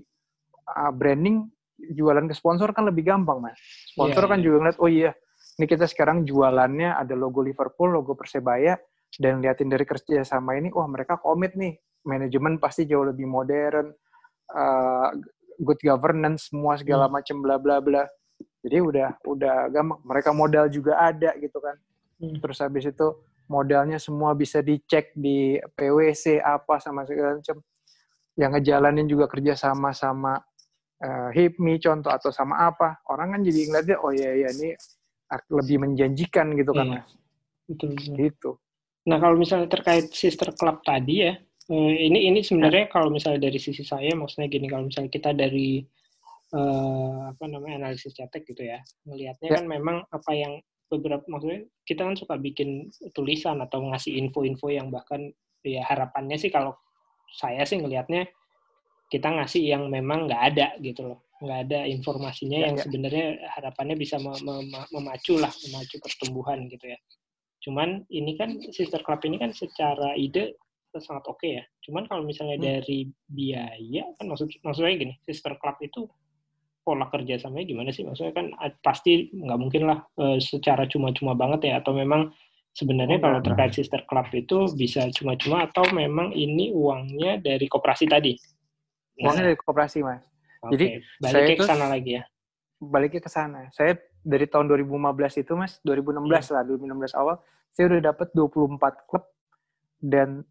uh, branding jualan ke sponsor kan lebih gampang mas sponsor yeah, kan yeah. juga ngeliat oh iya ini kita sekarang jualannya ada logo Liverpool logo Persebaya dan liatin dari kerja sama ini wah mereka komit nih manajemen pasti jauh lebih modern uh, good governance semua segala hmm. macam bla bla bla jadi udah udah gampang mereka modal juga ada gitu kan hmm. terus habis itu modalnya semua bisa dicek di PWC apa sama segala macam yang ngejalanin juga kerja sama sama uh, HIPMI contoh atau sama apa orang kan jadi ngeliatnya oh iya iya ini lebih menjanjikan gitu kan iya. betul, betul gitu nah kalau misalnya terkait sister club tadi ya eh, ini ini sebenarnya kalau misalnya dari sisi saya maksudnya gini kalau misalnya kita dari uh, apa namanya analisis cetek gitu ya melihatnya ya. kan memang apa yang beberapa maksudnya kita kan suka bikin tulisan atau ngasih info-info yang bahkan ya harapannya sih kalau saya sih ngelihatnya kita ngasih yang memang nggak ada gitu loh nggak ada informasinya ya, yang ya. sebenarnya harapannya bisa mem mem memacu lah memacu pertumbuhan gitu ya cuman ini kan sister club ini kan secara ide sangat oke okay ya cuman kalau misalnya hmm. dari biaya kan maksud maksudnya gini sister club itu pola kerja samanya gimana sih? Maksudnya kan pasti nggak mungkin lah e, secara cuma-cuma banget ya, atau memang sebenarnya kalau terkait sister club itu bisa cuma-cuma atau memang ini uangnya dari koperasi tadi? Uangnya dari koperasi mas. Okay. Jadi balik ke sana lagi ya. Baliknya ke sana. Saya dari tahun 2015 itu mas, 2016 hmm. lah, 2016 awal, saya udah dapat 24 klub dan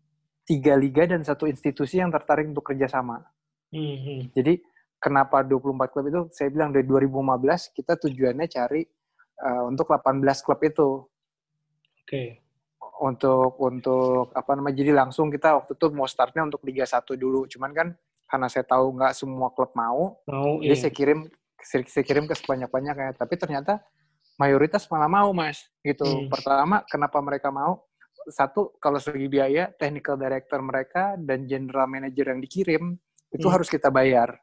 tiga liga dan satu institusi yang tertarik untuk kerjasama. Hmm. hmm. Jadi kenapa 24 klub itu saya bilang dari 2015 kita tujuannya cari uh, untuk 18 klub itu. Oke. Okay. Untuk untuk apa namanya jadi langsung kita waktu itu mau startnya untuk Liga 1 dulu. Cuman kan karena saya tahu nggak semua klub mau, mau jadi iya. saya kirim saya kirim ke sebanyak-banyaknya. Tapi ternyata mayoritas malah mau mas gitu. Hmm. Pertama kenapa mereka mau? Satu kalau segi biaya, technical director mereka dan general manager yang dikirim itu hmm. harus kita bayar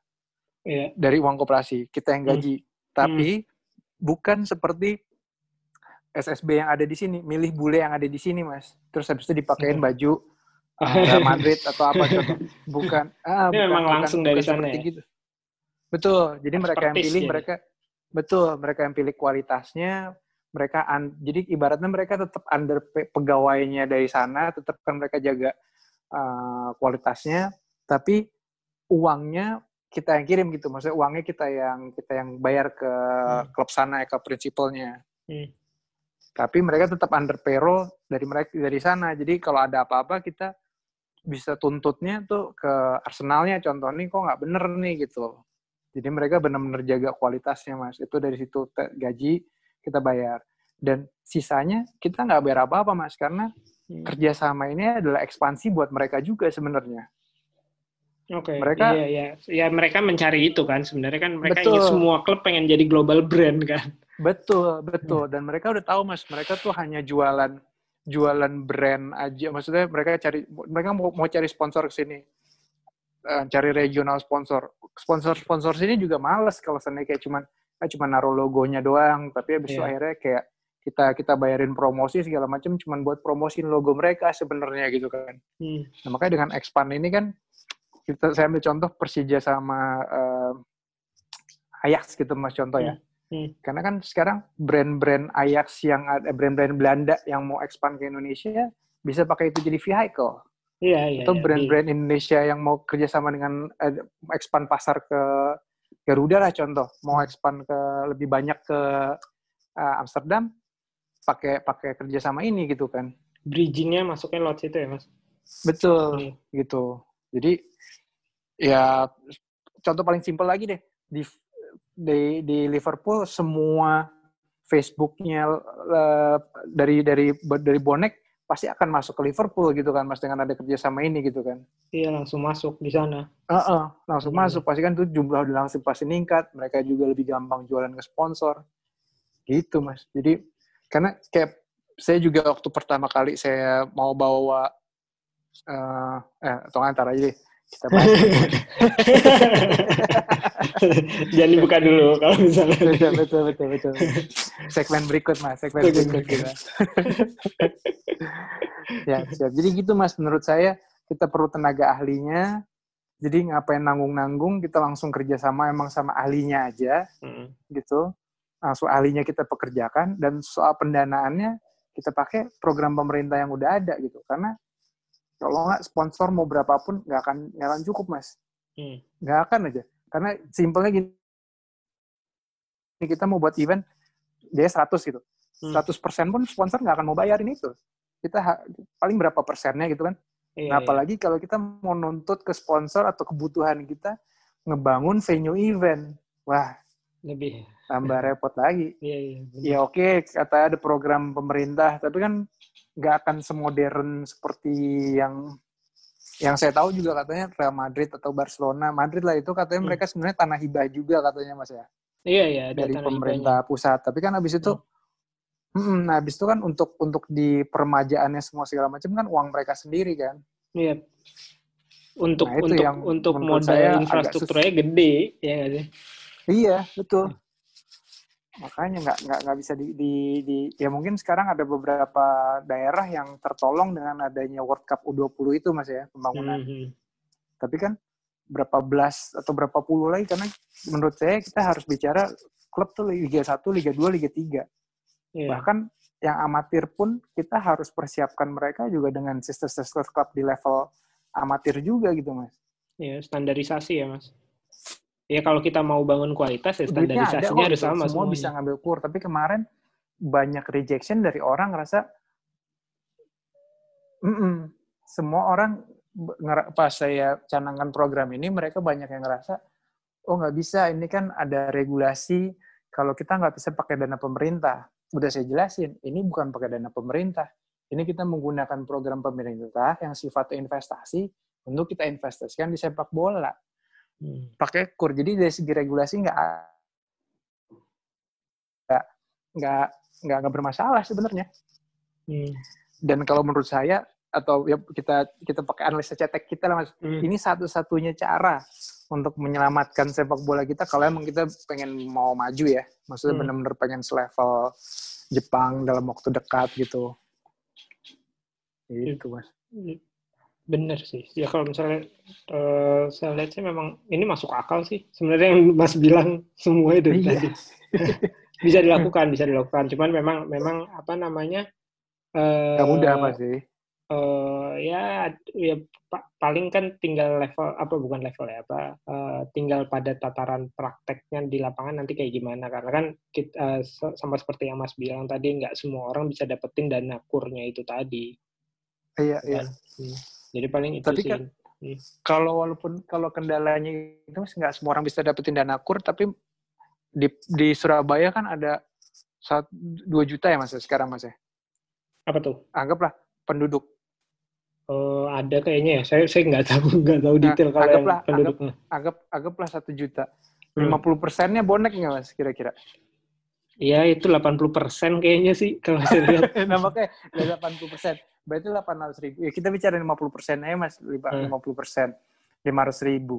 yeah. dari uang koperasi kita yang gaji hmm. tapi hmm. bukan seperti SSB yang ada di sini milih bule yang ada di sini mas terus habis itu dipakein hmm. baju uh, Madrid atau apa contoh bukan ah Ini bukan, memang bukan, langsung bukan dari sana ya? gitu betul jadi mereka yang pilih ya? mereka betul mereka yang pilih kualitasnya mereka un, jadi ibaratnya mereka tetap under pegawainya dari sana tetap kan mereka jaga uh, kualitasnya tapi uangnya kita yang kirim gitu maksudnya uangnya kita yang kita yang bayar ke hmm. klub sana ya ke prinsipalnya hmm. tapi mereka tetap under payroll dari mereka dari sana jadi kalau ada apa-apa kita bisa tuntutnya tuh ke Arsenalnya contoh nih kok nggak bener nih gitu jadi mereka benar-benar jaga kualitasnya mas itu dari situ gaji kita bayar dan sisanya kita nggak bayar apa-apa mas karena hmm. kerjasama ini adalah ekspansi buat mereka juga sebenarnya Oke. Okay. Mereka iya, iya. Ya mereka mencari itu kan sebenarnya kan mereka betul. ingin semua klub pengen jadi global brand kan. Betul, betul. Hmm. Dan mereka udah tahu Mas, mereka tuh hanya jualan jualan brand aja. Maksudnya mereka cari mereka mau mau cari sponsor ke sini. Uh, cari regional sponsor. Sponsor-sponsor sini juga males kalau sana kayak cuman eh, cuma naruh logonya doang, tapi habis yeah. itu akhirnya kayak kita kita bayarin promosi segala macam cuman buat promosiin logo mereka sebenarnya gitu kan. Hmm. Nah, makanya dengan expand ini kan kita saya ambil contoh Persija sama uh, Ajax gitu mas contoh ya. Hmm. Hmm. Karena kan sekarang brand-brand Ajax yang ada brand-brand Belanda yang mau expand ke Indonesia bisa pakai itu jadi vehicle. Iya, iya. Atau iya. brand-brand iya. Indonesia yang mau kerjasama dengan uh, expand pasar ke Garuda lah contoh, mau hmm. expand ke lebih banyak ke uh, Amsterdam, pakai pakai kerjasama ini gitu kan. Bridgingnya masuknya lot situ ya mas? Betul, hmm. gitu. Jadi ya contoh paling simpel lagi deh di di, di Liverpool semua Facebooknya uh, dari dari dari bonek pasti akan masuk ke Liverpool gitu kan mas dengan ada kerja sama ini gitu kan. Iya langsung masuk di sana. Uh -uh, langsung hmm. masuk. Pasti kan tuh jumlah udah langsung pasti meningkat. Mereka juga lebih gampang jualan ke sponsor. Gitu mas. Jadi karena kayak saya juga waktu pertama kali saya mau bawa uh, eh tolong antar aja deh kita bahas. Jangan dibuka dulu kalau misalnya. betul, betul, betul, betul. Segmen berikut mas, segmen berikut kita. ya siap. Jadi gitu mas, menurut saya kita perlu tenaga ahlinya. Jadi ngapain nanggung-nanggung, kita langsung kerja sama emang sama ahlinya aja, hmm. gitu. Langsung ahlinya kita pekerjakan dan soal pendanaannya kita pakai program pemerintah yang udah ada gitu. Karena kalau nggak sponsor mau berapapun nggak akan nggak akan cukup mas. Hmm. nggak akan aja. Karena simpelnya gini. Kita mau buat event dia 100 gitu. Hmm. 100 persen pun sponsor nggak akan mau bayarin itu. Kita paling berapa persennya gitu kan. Iya, nah, iya. apalagi iya. kalau kita mau nuntut ke sponsor atau kebutuhan kita ngebangun venue event. Wah. Lebih. Tambah repot lagi. Iya, iya, ya oke okay, kata ada program pemerintah tapi kan nggak akan semodern seperti yang yang saya tahu juga katanya Real Madrid atau Barcelona. Madrid lah itu katanya hmm. mereka sebenarnya tanah hibah juga katanya mas ya? Iya iya dari pemerintah hibahnya. pusat. Tapi kan habis itu hmm. nah habis itu kan untuk untuk di permajaannya semua segala macam kan uang mereka sendiri kan? Iya. Untuk nah, untuk yang untuk modal infrastrukturnya gede ya gak sih? Iya betul makanya nggak nggak nggak bisa di, di, di ya mungkin sekarang ada beberapa daerah yang tertolong dengan adanya World Cup U20 itu mas ya pembangunan mm -hmm. tapi kan berapa belas atau berapa puluh lagi karena menurut saya kita harus bicara klub tuh Liga 1, Liga 2, Liga 3 yeah. bahkan yang amatir pun kita harus persiapkan mereka juga dengan sister-sister klub di level amatir juga gitu mas ya standarisasi ya mas ya kalau kita mau bangun kualitas ya standarisasinya harus sama semua semuanya. bisa ngambil kur. Tapi kemarin banyak rejection dari orang ngerasa mm -mm, semua orang pas saya canangkan program ini mereka banyak yang ngerasa oh nggak bisa. Ini kan ada regulasi. Kalau kita nggak bisa pakai dana pemerintah. Udah saya jelasin ini bukan pakai dana pemerintah. Ini kita menggunakan program pemerintah yang sifatnya investasi untuk kita investasikan di sepak bola hmm. pakai kur jadi dari segi regulasi nggak nggak nggak nggak nggak bermasalah sebenarnya hmm. dan kalau menurut saya atau ya kita kita pakai analisa cetek kita lah mas hmm. ini satu-satunya cara untuk menyelamatkan sepak bola kita kalau emang kita pengen mau maju ya maksudnya hmm. benar-benar pengen selevel Jepang dalam waktu dekat gitu itu mas hmm. Bener sih. Ya kalau misalnya uh, saya lihat sih memang ini masuk akal sih. Sebenarnya yang Mas bilang semua itu iya. tadi. bisa dilakukan, bisa dilakukan. Cuman memang memang apa namanya? Uh, Gak mudah sih. Uh, ya ya paling kan tinggal level apa bukan level ya apa uh, tinggal pada tataran prakteknya di lapangan nanti kayak gimana karena kan kita uh, sama seperti yang Mas bilang tadi nggak semua orang bisa dapetin dana kurnya itu tadi iya iya kan? hmm. Jadi paling itu tapi sih. Kan, hmm. kalau walaupun kalau kendalanya itu nggak semua orang bisa dapetin dana kur, tapi di di Surabaya kan ada satu dua juta ya mas sekarang mas ya. Apa tuh? Anggaplah penduduk. Oh, ada kayaknya ya. Saya saya nggak tahu nggak tahu nah, detail kalau anggaplah, penduduknya. Anggap, anggap anggaplah satu juta. Hmm. Lima puluh persennya bonek nggak mas kira-kira? Iya itu 80 persen kayaknya sih kalau saya lihat. nah makanya 80 persen berarti 800 ribu. Ya kita bicara 50 persen aja mas, 50 persen, hmm. 500 ribu.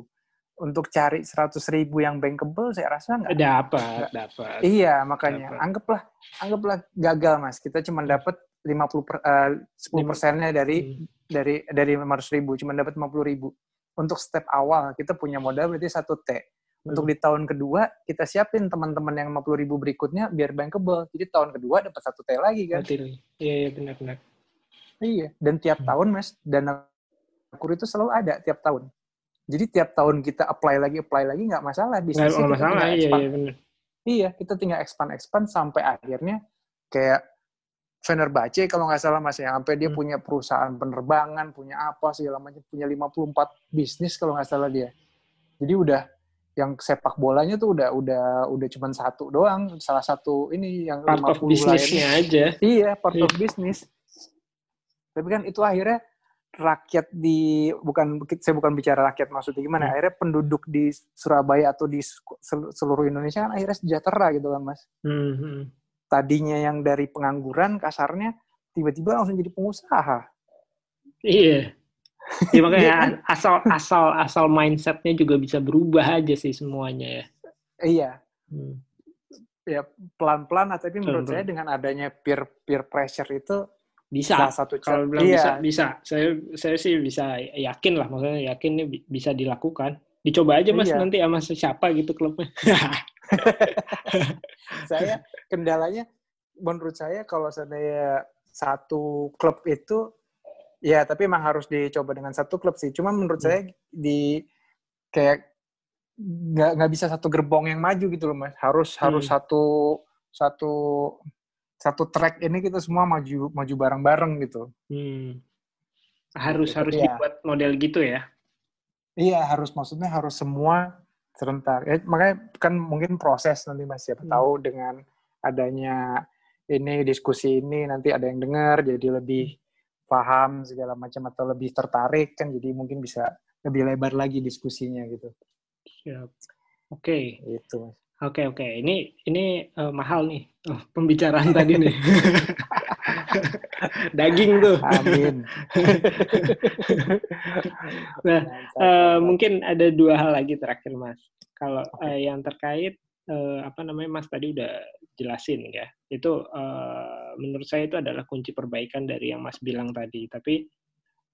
Untuk cari 100 ribu yang bankable, saya rasa nggak. Dapat, dapat. Iya, makanya dapet. anggaplah, anggaplah gagal mas. Kita cuma dapat 50 per, uh, 10 persennya dari hmm. dari dari 500 ribu, cuma dapat 50 ribu. Untuk step awal kita punya modal berarti satu T. Untuk hmm. di tahun kedua kita siapin teman-teman yang 50 ribu berikutnya biar bankable. Jadi tahun kedua dapat satu T lagi kan? Iya, iya benar-benar. Iya, dan tiap hmm. tahun mas dana kur itu selalu ada tiap tahun. Jadi tiap tahun kita apply lagi apply lagi nggak masalah bisnis nggak masalah iya, iya benar. Iya, kita tinggal expand expand sampai akhirnya kayak Fenerbahce kalau nggak salah mas ya sampai dia hmm. punya perusahaan penerbangan, punya apa segala macam, punya 54 bisnis kalau nggak salah dia. Jadi udah yang sepak bolanya tuh udah udah udah cuma satu doang, salah satu ini yang part 50 of bisnisnya aja. Iya, part yeah. of business Tapi kan itu akhirnya rakyat di bukan saya bukan bicara rakyat maksudnya gimana hmm. akhirnya penduduk di Surabaya atau di seluruh Indonesia kan akhirnya sejahtera gitu kan mas hmm. hmm. tadinya yang dari pengangguran kasarnya tiba-tiba langsung jadi pengusaha iya ya, makanya iya kan? asal asal asal mindsetnya juga bisa berubah aja sih semuanya ya iya hmm. ya pelan-pelan tapi menurut -pelan. saya dengan adanya peer peer pressure itu bisa salah satu kalau bilang iya. bisa bisa saya saya sih bisa yakin lah maksudnya yakin ini bisa dilakukan dicoba aja mas iya. nanti sama siapa gitu klubnya saya kendalanya menurut saya kalau saya satu klub itu ya tapi emang harus dicoba dengan satu klub sih cuma menurut hmm. saya di kayak nggak nggak bisa satu gerbong yang maju gitu loh mas harus hmm. harus satu satu satu track ini kita semua maju maju bareng-bareng gitu. Hmm. Harus gitu, harus ya. dibuat model gitu ya? Iya harus maksudnya harus semua serentak. Eh, makanya kan mungkin proses nanti mas siapa hmm. tahu dengan adanya ini diskusi ini nanti ada yang dengar jadi lebih paham segala macam atau lebih tertarik kan jadi mungkin bisa lebih lebar lagi diskusinya gitu. Siap. Oke. Okay. Itu mas. Oke oke, ini ini uh, mahal nih oh, pembicaraan tadi nih. Daging tuh. Amin. nah, uh, mungkin ada dua hal lagi terakhir Mas. Kalau uh, yang terkait uh, apa namanya Mas tadi udah jelasin ya. Itu uh, menurut saya itu adalah kunci perbaikan dari yang Mas bilang tadi. Tapi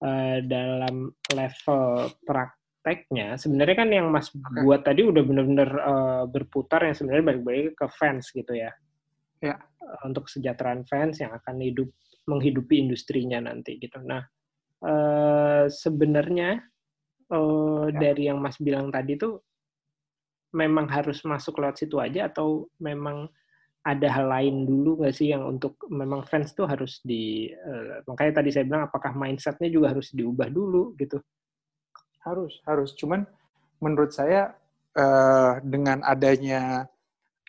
uh, dalam level prak prakteknya sebenarnya kan yang Mas okay. buat tadi udah benar-benar uh, berputar yang sebenarnya balik-balik ke fans gitu ya. Ya. Uh, untuk kesejahteraan fans yang akan hidup menghidupi industrinya nanti gitu. Nah, uh, sebenarnya uh, ya. dari yang Mas bilang tadi tuh memang harus masuk lewat situ aja atau memang ada hal lain dulu nggak sih yang untuk memang fans tuh harus di uh, makanya tadi saya bilang apakah mindsetnya juga harus diubah dulu gitu harus, harus. Cuman menurut saya uh, dengan adanya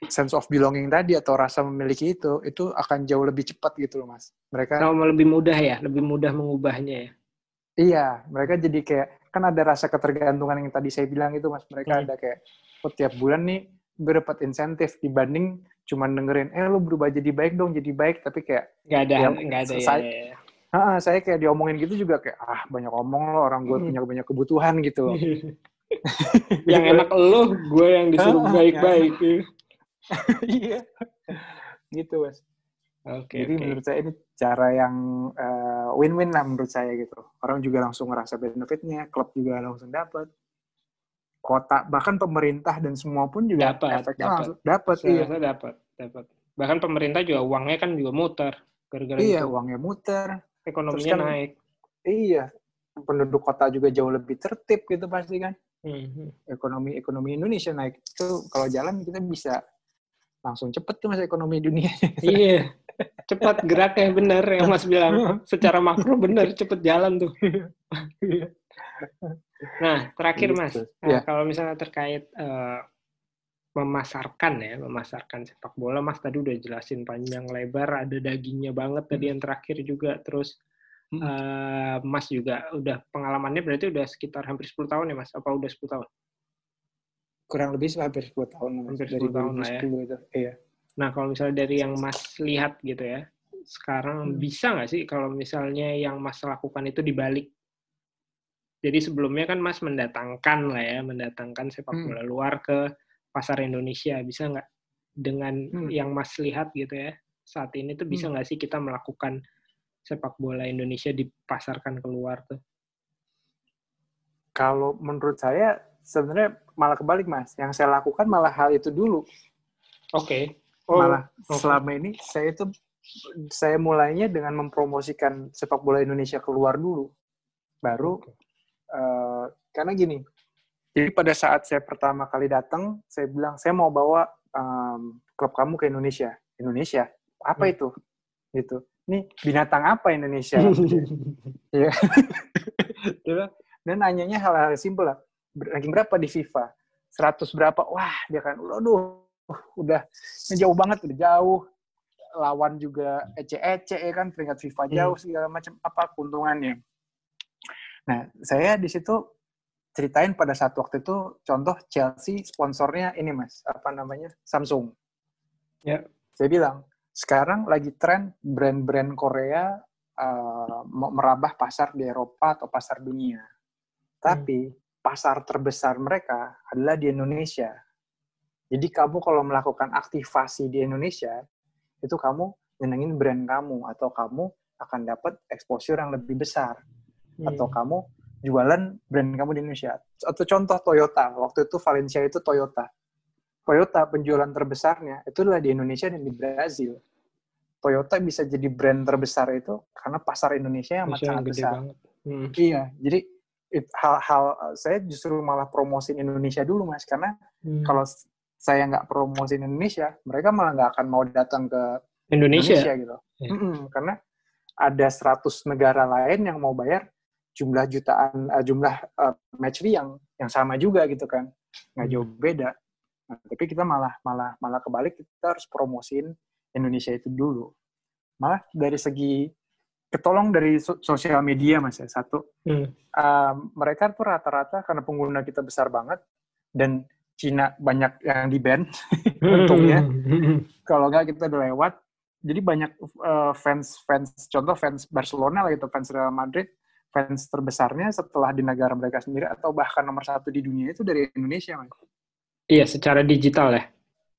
sense of belonging tadi atau rasa memiliki itu, itu akan jauh lebih cepat gitu loh, Mas. Mereka oh, lebih mudah ya, lebih mudah mengubahnya ya. Iya, mereka jadi kayak kan ada rasa ketergantungan yang tadi saya bilang itu, Mas. Mereka hmm. ada kayak oh, tiap bulan nih gue dapat insentif dibanding cuma dengerin eh lu berubah jadi baik dong jadi baik tapi kayak nggak ada ya, nggak ada ya, ya, ya. Ha, saya kayak diomongin gitu juga kayak ah banyak omong loh orang gue hmm. punya banyak kebutuhan gitu loh. yang enak lo, gue yang disuruh baik-baik. iya. gitu, Mas. Oke. Okay, Jadi okay. menurut saya ini cara yang uh, win-win lah menurut saya gitu. Orang juga langsung ngerasa benefitnya, klub juga langsung dapat. Kota bahkan pemerintah dan semua pun juga dapat, efeknya dapat. langsung dapat. Iya, dapat, dapat. Bahkan pemerintah juga uangnya kan juga muter gara-gara Iya, itu. uangnya muter ekonominya kan, naik. Iya, penduduk kota juga jauh lebih tertib gitu pasti kan. Hmm. Ekonomi ekonomi Indonesia naik itu kalau jalan kita bisa langsung cepet tuh mas ekonomi dunia. iya, cepat geraknya bener yang mas bilang. Secara makro bener cepet jalan tuh. Iya. nah terakhir mas, gitu. nah, ya. kalau misalnya terkait uh, memasarkan ya, memasarkan sepak bola. Mas tadi udah jelasin panjang lebar, ada dagingnya banget tadi hmm. yang terakhir juga. Terus hmm. uh, Mas juga udah pengalamannya berarti udah sekitar hampir 10 tahun ya Mas? Apa udah 10 tahun? Kurang lebih hampir 10 tahun. Hampir 10 dari tahun lah ya. Itu. Iya. Nah kalau misalnya dari yang Mas lihat gitu ya, sekarang hmm. bisa nggak sih kalau misalnya yang Mas lakukan itu dibalik? Jadi sebelumnya kan Mas mendatangkan lah ya, mendatangkan sepak hmm. bola hmm. luar ke pasar Indonesia bisa nggak dengan hmm. yang Mas lihat gitu ya saat ini tuh bisa hmm. nggak hmm. sih kita melakukan sepak bola Indonesia dipasarkan keluar tuh? Kalau menurut saya sebenarnya malah kebalik mas. Yang saya lakukan malah hal itu dulu. Oke. Okay. Oh, malah okay. selama ini saya itu saya mulainya dengan mempromosikan sepak bola Indonesia keluar dulu. Baru okay. uh, eh, karena gini, jadi pada saat saya pertama kali datang, saya bilang saya mau bawa um, klub kamu ke Indonesia. Indonesia, apa hmm. itu? Gitu. Ini binatang apa Indonesia? ya. Dan nanyanya hal-hal simpel lah. Ranking berapa di FIFA? 100 berapa? Wah, dia kan, aduh, udah jauh banget, udah jauh. lawan juga ece-ece ya kan peringkat FIFA hmm. jauh segala macam apa keuntungannya. Nah, saya di situ ceritain pada saat waktu itu contoh Chelsea sponsornya ini Mas, apa namanya? Samsung. Ya. Saya bilang, sekarang lagi tren brand-brand Korea uh, merambah pasar di Eropa atau pasar dunia. Tapi hmm. pasar terbesar mereka adalah di Indonesia. Jadi kamu kalau melakukan aktivasi di Indonesia, itu kamu nyenengin brand kamu atau kamu akan dapat exposure yang lebih besar hmm. atau kamu jualan brand kamu di Indonesia. Atau contoh Toyota, waktu itu Valencia itu Toyota. Toyota penjualan terbesarnya itu adalah di Indonesia dan di Brazil. Toyota bisa jadi brand terbesar itu karena pasar Indonesia yang sangat besar. Hmm. Iya, jadi hal-hal saya justru malah promosin Indonesia dulu mas karena hmm. kalau saya nggak promosin Indonesia, mereka malah nggak akan mau datang ke Indonesia, Indonesia gitu. Yeah. Mm -mm, karena ada 100 negara lain yang mau bayar jumlah jutaan uh, jumlah uh, yang yang sama juga gitu kan nggak jauh hmm. beda nah, tapi kita malah malah malah kebalik kita harus promosin Indonesia itu dulu malah dari segi ketolong dari so sosial media mas ya satu hmm. uh, mereka tuh rata-rata karena pengguna kita besar banget dan Cina banyak yang di ban untungnya hmm. kalau nggak kita udah lewat jadi banyak uh, fans fans contoh fans Barcelona lah itu fans Real Madrid fans terbesarnya setelah di negara mereka sendiri atau bahkan nomor satu di dunia itu dari Indonesia mas iya secara digital ya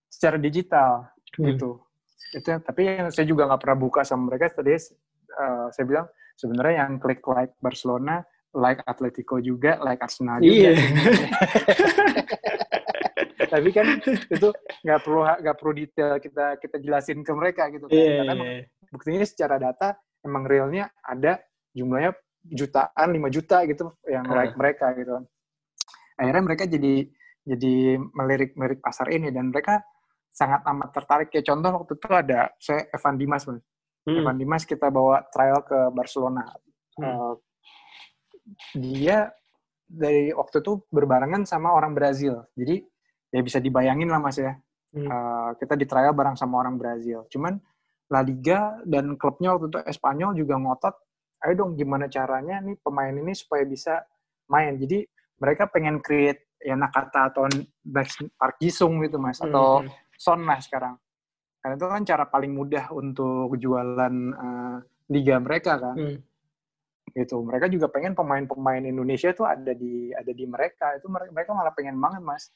secara digital hmm. gitu itu tapi yang saya juga nggak pernah buka sama mereka tadi uh, saya bilang sebenarnya yang klik like Barcelona like Atletico juga like Arsenal juga iya. tapi kan itu nggak perlu nggak perlu detail kita kita jelasin ke mereka gitu kan yeah, karena yeah. buktinya secara data emang realnya ada jumlahnya jutaan lima juta gitu yang uh. like mereka gitu akhirnya mereka jadi jadi melirik melirik pasar ini dan mereka sangat amat tertarik kayak contoh waktu itu ada saya Evan Dimas hmm. Evan Dimas kita bawa trial ke Barcelona hmm. uh, dia dari waktu itu berbarengan sama orang Brazil jadi ya bisa dibayangin lah mas ya hmm. uh, kita di trial bareng sama orang Brazil cuman La Liga dan klubnya waktu itu Espanyol juga ngotot ayo dong gimana caranya nih pemain ini supaya bisa main jadi mereka pengen create ya Nakata atau Park Jisung gitu mas hmm. atau Son lah sekarang karena itu kan cara paling mudah untuk jualan uh, liga mereka kan hmm. gitu mereka juga pengen pemain-pemain Indonesia itu ada di ada di mereka itu mereka malah pengen banget mas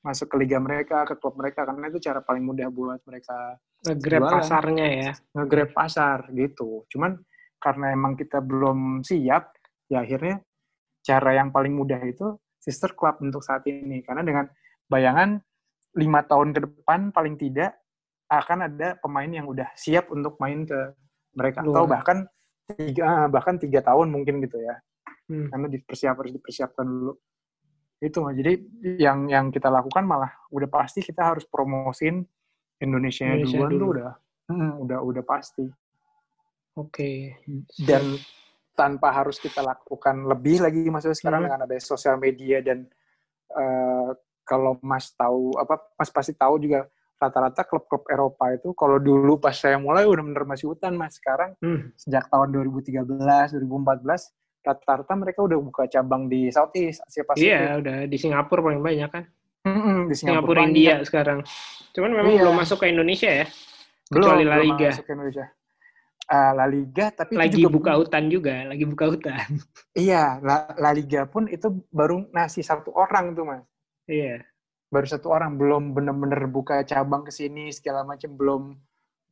masuk ke liga mereka, ke klub mereka karena itu cara paling mudah buat mereka ngegrab pasarnya ya. Ngegrab pasar gitu. Cuman karena emang kita belum siap, ya akhirnya cara yang paling mudah itu sister club untuk saat ini. Karena dengan bayangan lima tahun ke depan paling tidak akan ada pemain yang udah siap untuk main ke mereka Luar. atau bahkan tiga bahkan tiga tahun mungkin gitu ya. Hmm. Karena dipersiap harus dipersiapkan dulu itu jadi yang yang kita lakukan malah udah pasti kita harus promosin Indonesia, Indonesia duluan dulu. tuh udah hmm, udah udah pasti oke okay. dan tanpa harus kita lakukan lebih lagi maksudnya sekarang hmm. dengan ada sosial media dan uh, kalau Mas tahu apa Mas pasti tahu juga rata-rata klub-klub Eropa itu kalau dulu pas saya mulai udah bener masih hutan Mas sekarang hmm. sejak tahun 2013 2014 rata-rata mereka udah buka cabang di Southeast Asia Pasifik. Iya, udah di Singapura paling banyak kan. Mm-hmm, di Singapura, Singapura India sekarang. Cuman memang iya. belum masuk ke Indonesia ya. Belum, kecuali La Liga. Belum masuk ke Indonesia. Uh, La Liga tapi lagi juga buka hutan juga, lagi buka hutan. Iya, La, La Liga pun itu baru nasi satu orang tuh, Mas. Iya. Baru satu orang belum benar-benar buka cabang ke sini segala macam belum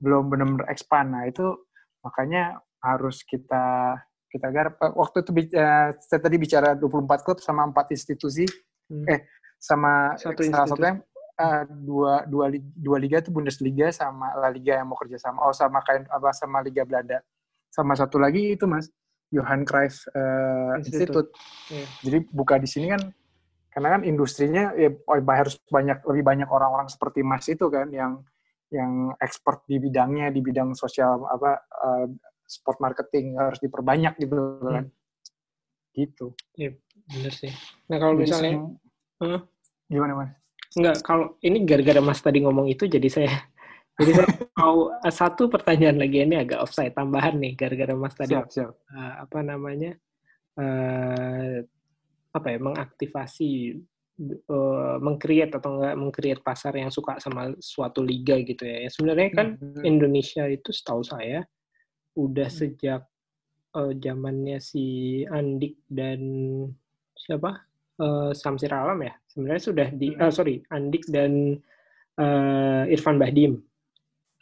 belum benar-benar expand. Nah, itu makanya harus kita kita garap eh, waktu itu uh, saya tadi bicara 24 klub sama empat institusi hmm. eh sama Satu salah satu yang uh, dua dua dua liga itu Bundesliga sama La Liga yang mau kerja sama oh sama kayak apa sama Liga Belanda sama satu lagi itu mas Johan Cruyff uh, Institute, Institute. Yeah. jadi buka di sini kan karena kan industrinya ya oh, harus banyak lebih banyak orang-orang seperti Mas itu kan yang yang expert di bidangnya di bidang sosial apa uh, sport marketing harus diperbanyak gitu kan. Hmm. Gitu. Iya, bener sih. Nah, kalau misalnya huh? gimana, Mas? Enggak, kalau ini gara-gara Mas tadi ngomong itu jadi saya Jadi saya mau uh, satu pertanyaan lagi ini agak offside tambahan nih gara-gara Mas tadi siap, siap. Uh, apa namanya uh, apa ya mengaktifasi uh, mengcreate atau enggak mengcreate pasar yang suka sama suatu liga gitu ya. Sebenarnya kan hmm. Indonesia itu setahu saya udah hmm. sejak uh, zamannya si Andik dan siapa uh, Samsir Alam ya sebenarnya sudah di uh, sorry Andik dan uh, Irfan Bahdim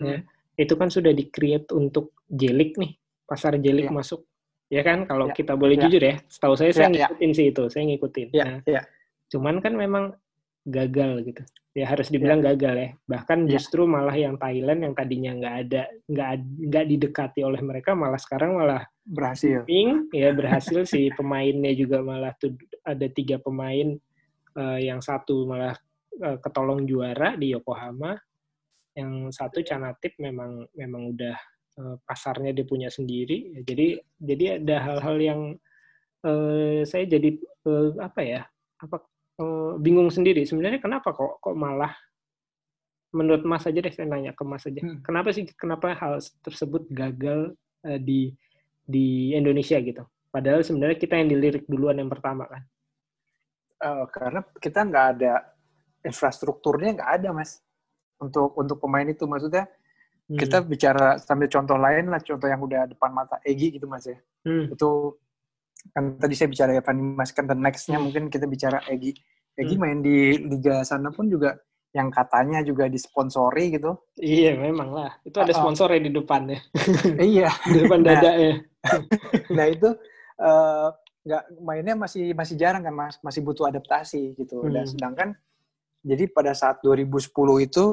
ya hmm. itu kan sudah di create untuk jelik nih pasar jelik yeah. masuk ya kan kalau yeah. kita boleh yeah. jujur ya setahu saya saya yeah, ngikutin yeah. sih itu saya ngikutin yeah. nah, yeah. cuman kan memang gagal gitu. Ya harus dibilang yeah. gagal ya. Bahkan yeah. justru malah yang Thailand yang tadinya nggak ada nggak nggak didekati oleh mereka malah sekarang malah berhasil. Ping, ya berhasil. Si pemainnya juga malah tuh ada tiga pemain uh, yang satu malah uh, ketolong juara di Yokohama. Yang satu Canatip memang memang udah uh, pasarnya dia punya sendiri. Jadi jadi ada hal-hal yang uh, saya jadi uh, apa ya apa uh, bingung sendiri sebenarnya kenapa kok kok malah menurut Mas aja deh saya nanya ke Mas aja hmm. kenapa sih kenapa hal tersebut gagal uh, di di Indonesia gitu. Padahal sebenarnya kita yang dilirik duluan yang pertama kan. Uh, karena kita nggak ada infrastrukturnya nggak ada mas untuk untuk pemain itu maksudnya hmm. kita bicara sambil contoh lain lah contoh yang udah depan mata Egi gitu mas ya hmm. itu kan tadi saya bicara Evan Mas kan the nextnya hmm. mungkin kita bicara Egi Egi hmm. main di liga sana pun juga yang katanya juga disponsori gitu. Iya, memang lah. Itu ada sponsornya di depannya. iya. di depan nah, dada ya. nah itu uh, nggak mainnya masih masih jarang kan mas, masih butuh adaptasi gitu. Hmm. Dan sedangkan jadi pada saat 2010 itu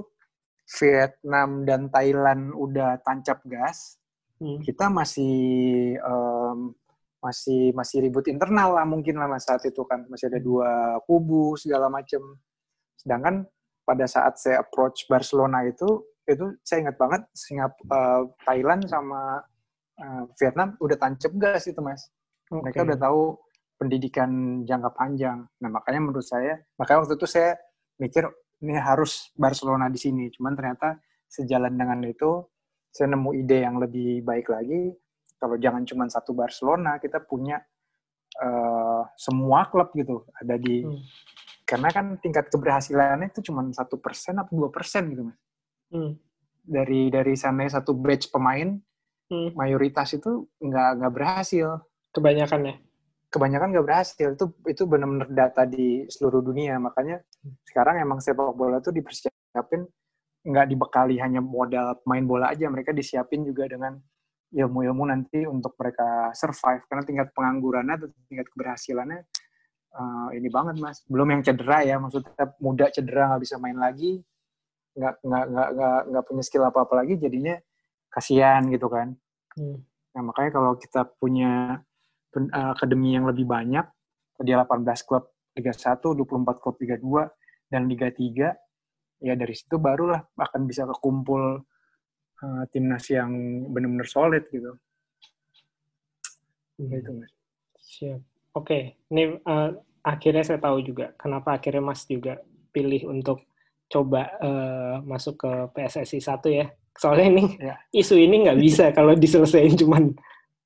Vietnam dan Thailand udah tancap gas, hmm. kita masih um, masih masih ribut internal lah mungkin lah mas saat itu kan masih ada dua kubu segala macem. Sedangkan pada saat saya approach Barcelona itu itu saya ingat banget Singapura uh, Thailand sama uh, Vietnam udah tancap gas itu mas okay. mereka udah tahu pendidikan jangka panjang nah makanya menurut saya makanya waktu itu saya mikir ini harus Barcelona di sini cuman ternyata sejalan dengan itu saya nemu ide yang lebih baik lagi kalau jangan cuma satu Barcelona kita punya uh, semua klub gitu ada di hmm karena kan tingkat keberhasilannya itu cuma satu persen atau dua persen gitu mas hmm. dari dari sana satu batch pemain hmm. mayoritas itu nggak nggak berhasil kebanyakan ya kebanyakan nggak berhasil itu itu benar-benar data di seluruh dunia makanya hmm. sekarang emang sepak bola tuh dipersiapin nggak dibekali hanya modal main bola aja mereka disiapin juga dengan ilmu-ilmu nanti untuk mereka survive. Karena tingkat penganggurannya atau tingkat keberhasilannya uh, ini banget mas. Belum yang cedera ya maksudnya muda cedera nggak bisa main lagi nggak nggak nggak nggak nggak punya skill apa apa lagi jadinya kasihan gitu kan. Hmm. nah makanya kalau kita punya uh, akademi yang lebih banyak dia 18 klub Liga 1, 24 klub Liga 2 dan Liga 3 ya dari situ barulah akan bisa kekumpul uh, timnas yang benar-benar solid gitu. Hmm. Itu mas. Siap. Oke, okay. ini uh, akhirnya saya tahu juga kenapa akhirnya Mas juga pilih untuk coba uh, masuk ke PSSI satu ya. Soalnya ini ya. isu ini nggak bisa kalau diselesaikan cuma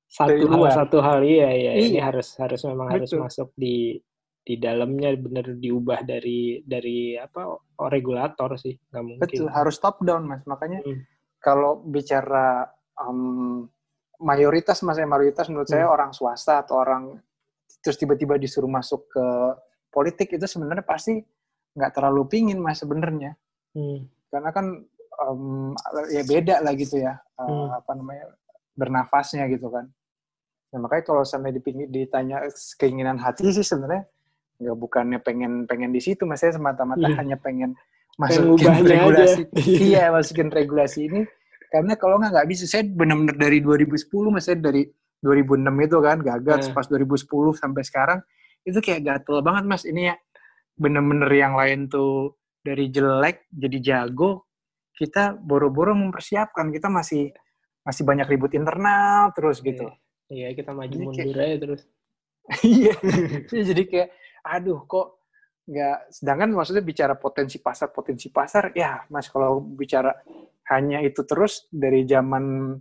satu hal satu hal iya, iya iya ini harus harus memang Betul. harus masuk di di dalamnya benar diubah dari dari apa regulator sih nggak mungkin. Betul harus top down mas makanya hmm. Kalau bicara um, mayoritas mas ya mayoritas menurut hmm. saya orang swasta atau orang terus tiba-tiba disuruh masuk ke politik itu sebenarnya pasti nggak terlalu pingin mas sebenarnya hmm. karena kan um, ya beda lah gitu ya uh, hmm. apa namanya bernafasnya gitu kan nah, makanya kalau sampai dipingin ditanya keinginan hati sih sebenarnya nggak bukannya pengen pengen di situ mas saya semata-mata yeah. hanya pengen masukin regulasi iya masukin regulasi ini karena kalau nggak nggak bisa. Saya benar-benar dari 2010 mas saya dari 2006 itu kan gagal. Hmm. pas 2010 sampai sekarang itu kayak gatel banget mas. Ini ya bener-bener yang lain tuh dari jelek jadi jago kita boro-boro mempersiapkan. Kita masih masih banyak ribut internal terus gitu. Iya, iya kita maju jadi mundur kayak, aja terus. Iya jadi kayak aduh kok nggak sedangkan maksudnya bicara potensi pasar potensi pasar ya mas kalau bicara hanya itu terus dari zaman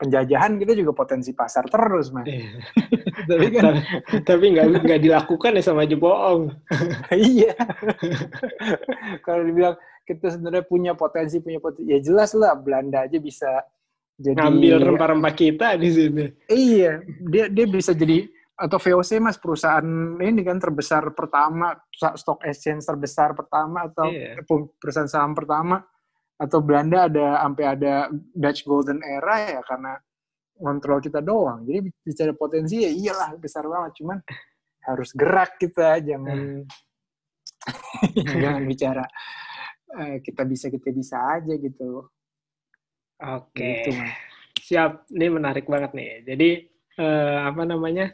penjajahan kita juga potensi pasar terus mas. Iya. tapi kan tapi nggak nggak dilakukan ya sama aja bohong. iya. Kalau dibilang kita sebenarnya punya potensi punya potensi ya jelas lah Belanda aja bisa jadi ngambil rempah-rempah kita di sini. Iya, dia dia bisa jadi atau VOC mas perusahaan ini kan terbesar pertama stock exchange terbesar pertama atau iya. perusahaan saham pertama atau Belanda ada sampai ada Dutch Golden Era ya karena kontrol kita doang. Jadi bicara potensi ya iyalah besar banget, cuman harus gerak kita, jangan jangan bicara uh, kita bisa kita bisa aja gitu. Oke. Okay. Gitu, Siap. Ini menarik banget nih. Jadi uh, apa namanya?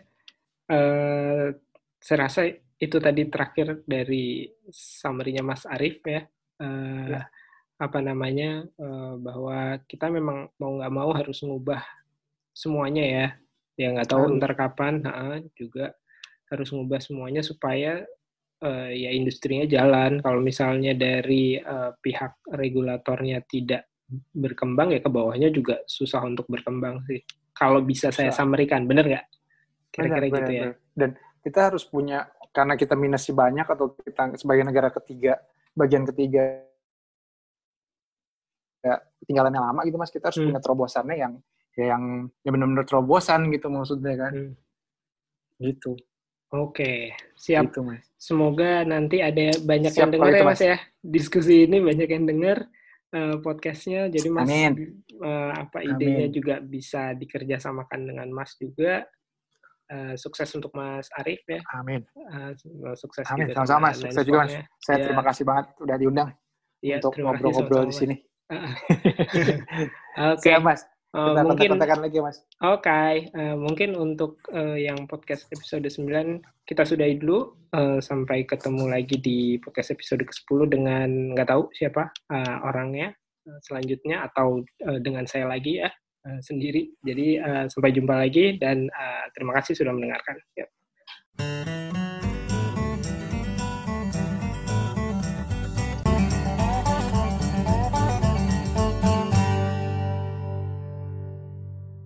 Uh, saya rasa itu tadi terakhir dari summary-nya Mas Arief ya. Uh, ya. Apa namanya? Uh, bahwa kita memang mau nggak mau harus mengubah semuanya ya. Ya nggak tahu hmm. ntar kapan. Nah, juga harus mengubah semuanya supaya uh, ya industrinya jalan. Kalau misalnya dari uh, pihak regulatornya tidak berkembang ya ke bawahnya juga susah untuk berkembang sih. Kalau bisa saya samerikan, bener nggak? Kira-kira gitu ya. Dan kita harus punya karena kita minusnya banyak atau kita sebagai negara ketiga, bagian ketiga ya ketinggalannya lama gitu mas, kita harus hmm. punya terobosannya yang ya yang yang benar-benar terobosan gitu maksudnya kan. Hmm. Gitu. Oke, siap. Gitu, mas. Semoga nanti ada banyak siap, yang dengar ya mas ya. Diskusi ini banyak yang dengar uh, podcastnya. Jadi Mas Uh, apa idenya Amin. juga bisa dikerjasamakan dengan Mas juga. Uh, sukses untuk Mas Arif ya. Amin. Uh, sukses Amin. Sama-sama Mas. Sukses juga Mas. Saya ya. terima kasih banget udah diundang ya, untuk ngobrol-ngobrol di sini. Oke. Okay. Mas. Uh, mungkin lagi Mas. Oke, okay. uh, mungkin untuk uh, yang podcast episode 9 kita sudahi dulu uh, sampai ketemu lagi di podcast episode ke-10 dengan nggak tahu siapa uh, orangnya uh, selanjutnya atau uh, dengan saya lagi ya uh, sendiri. Jadi uh, sampai jumpa lagi dan uh, terima kasih sudah mendengarkan. Yep.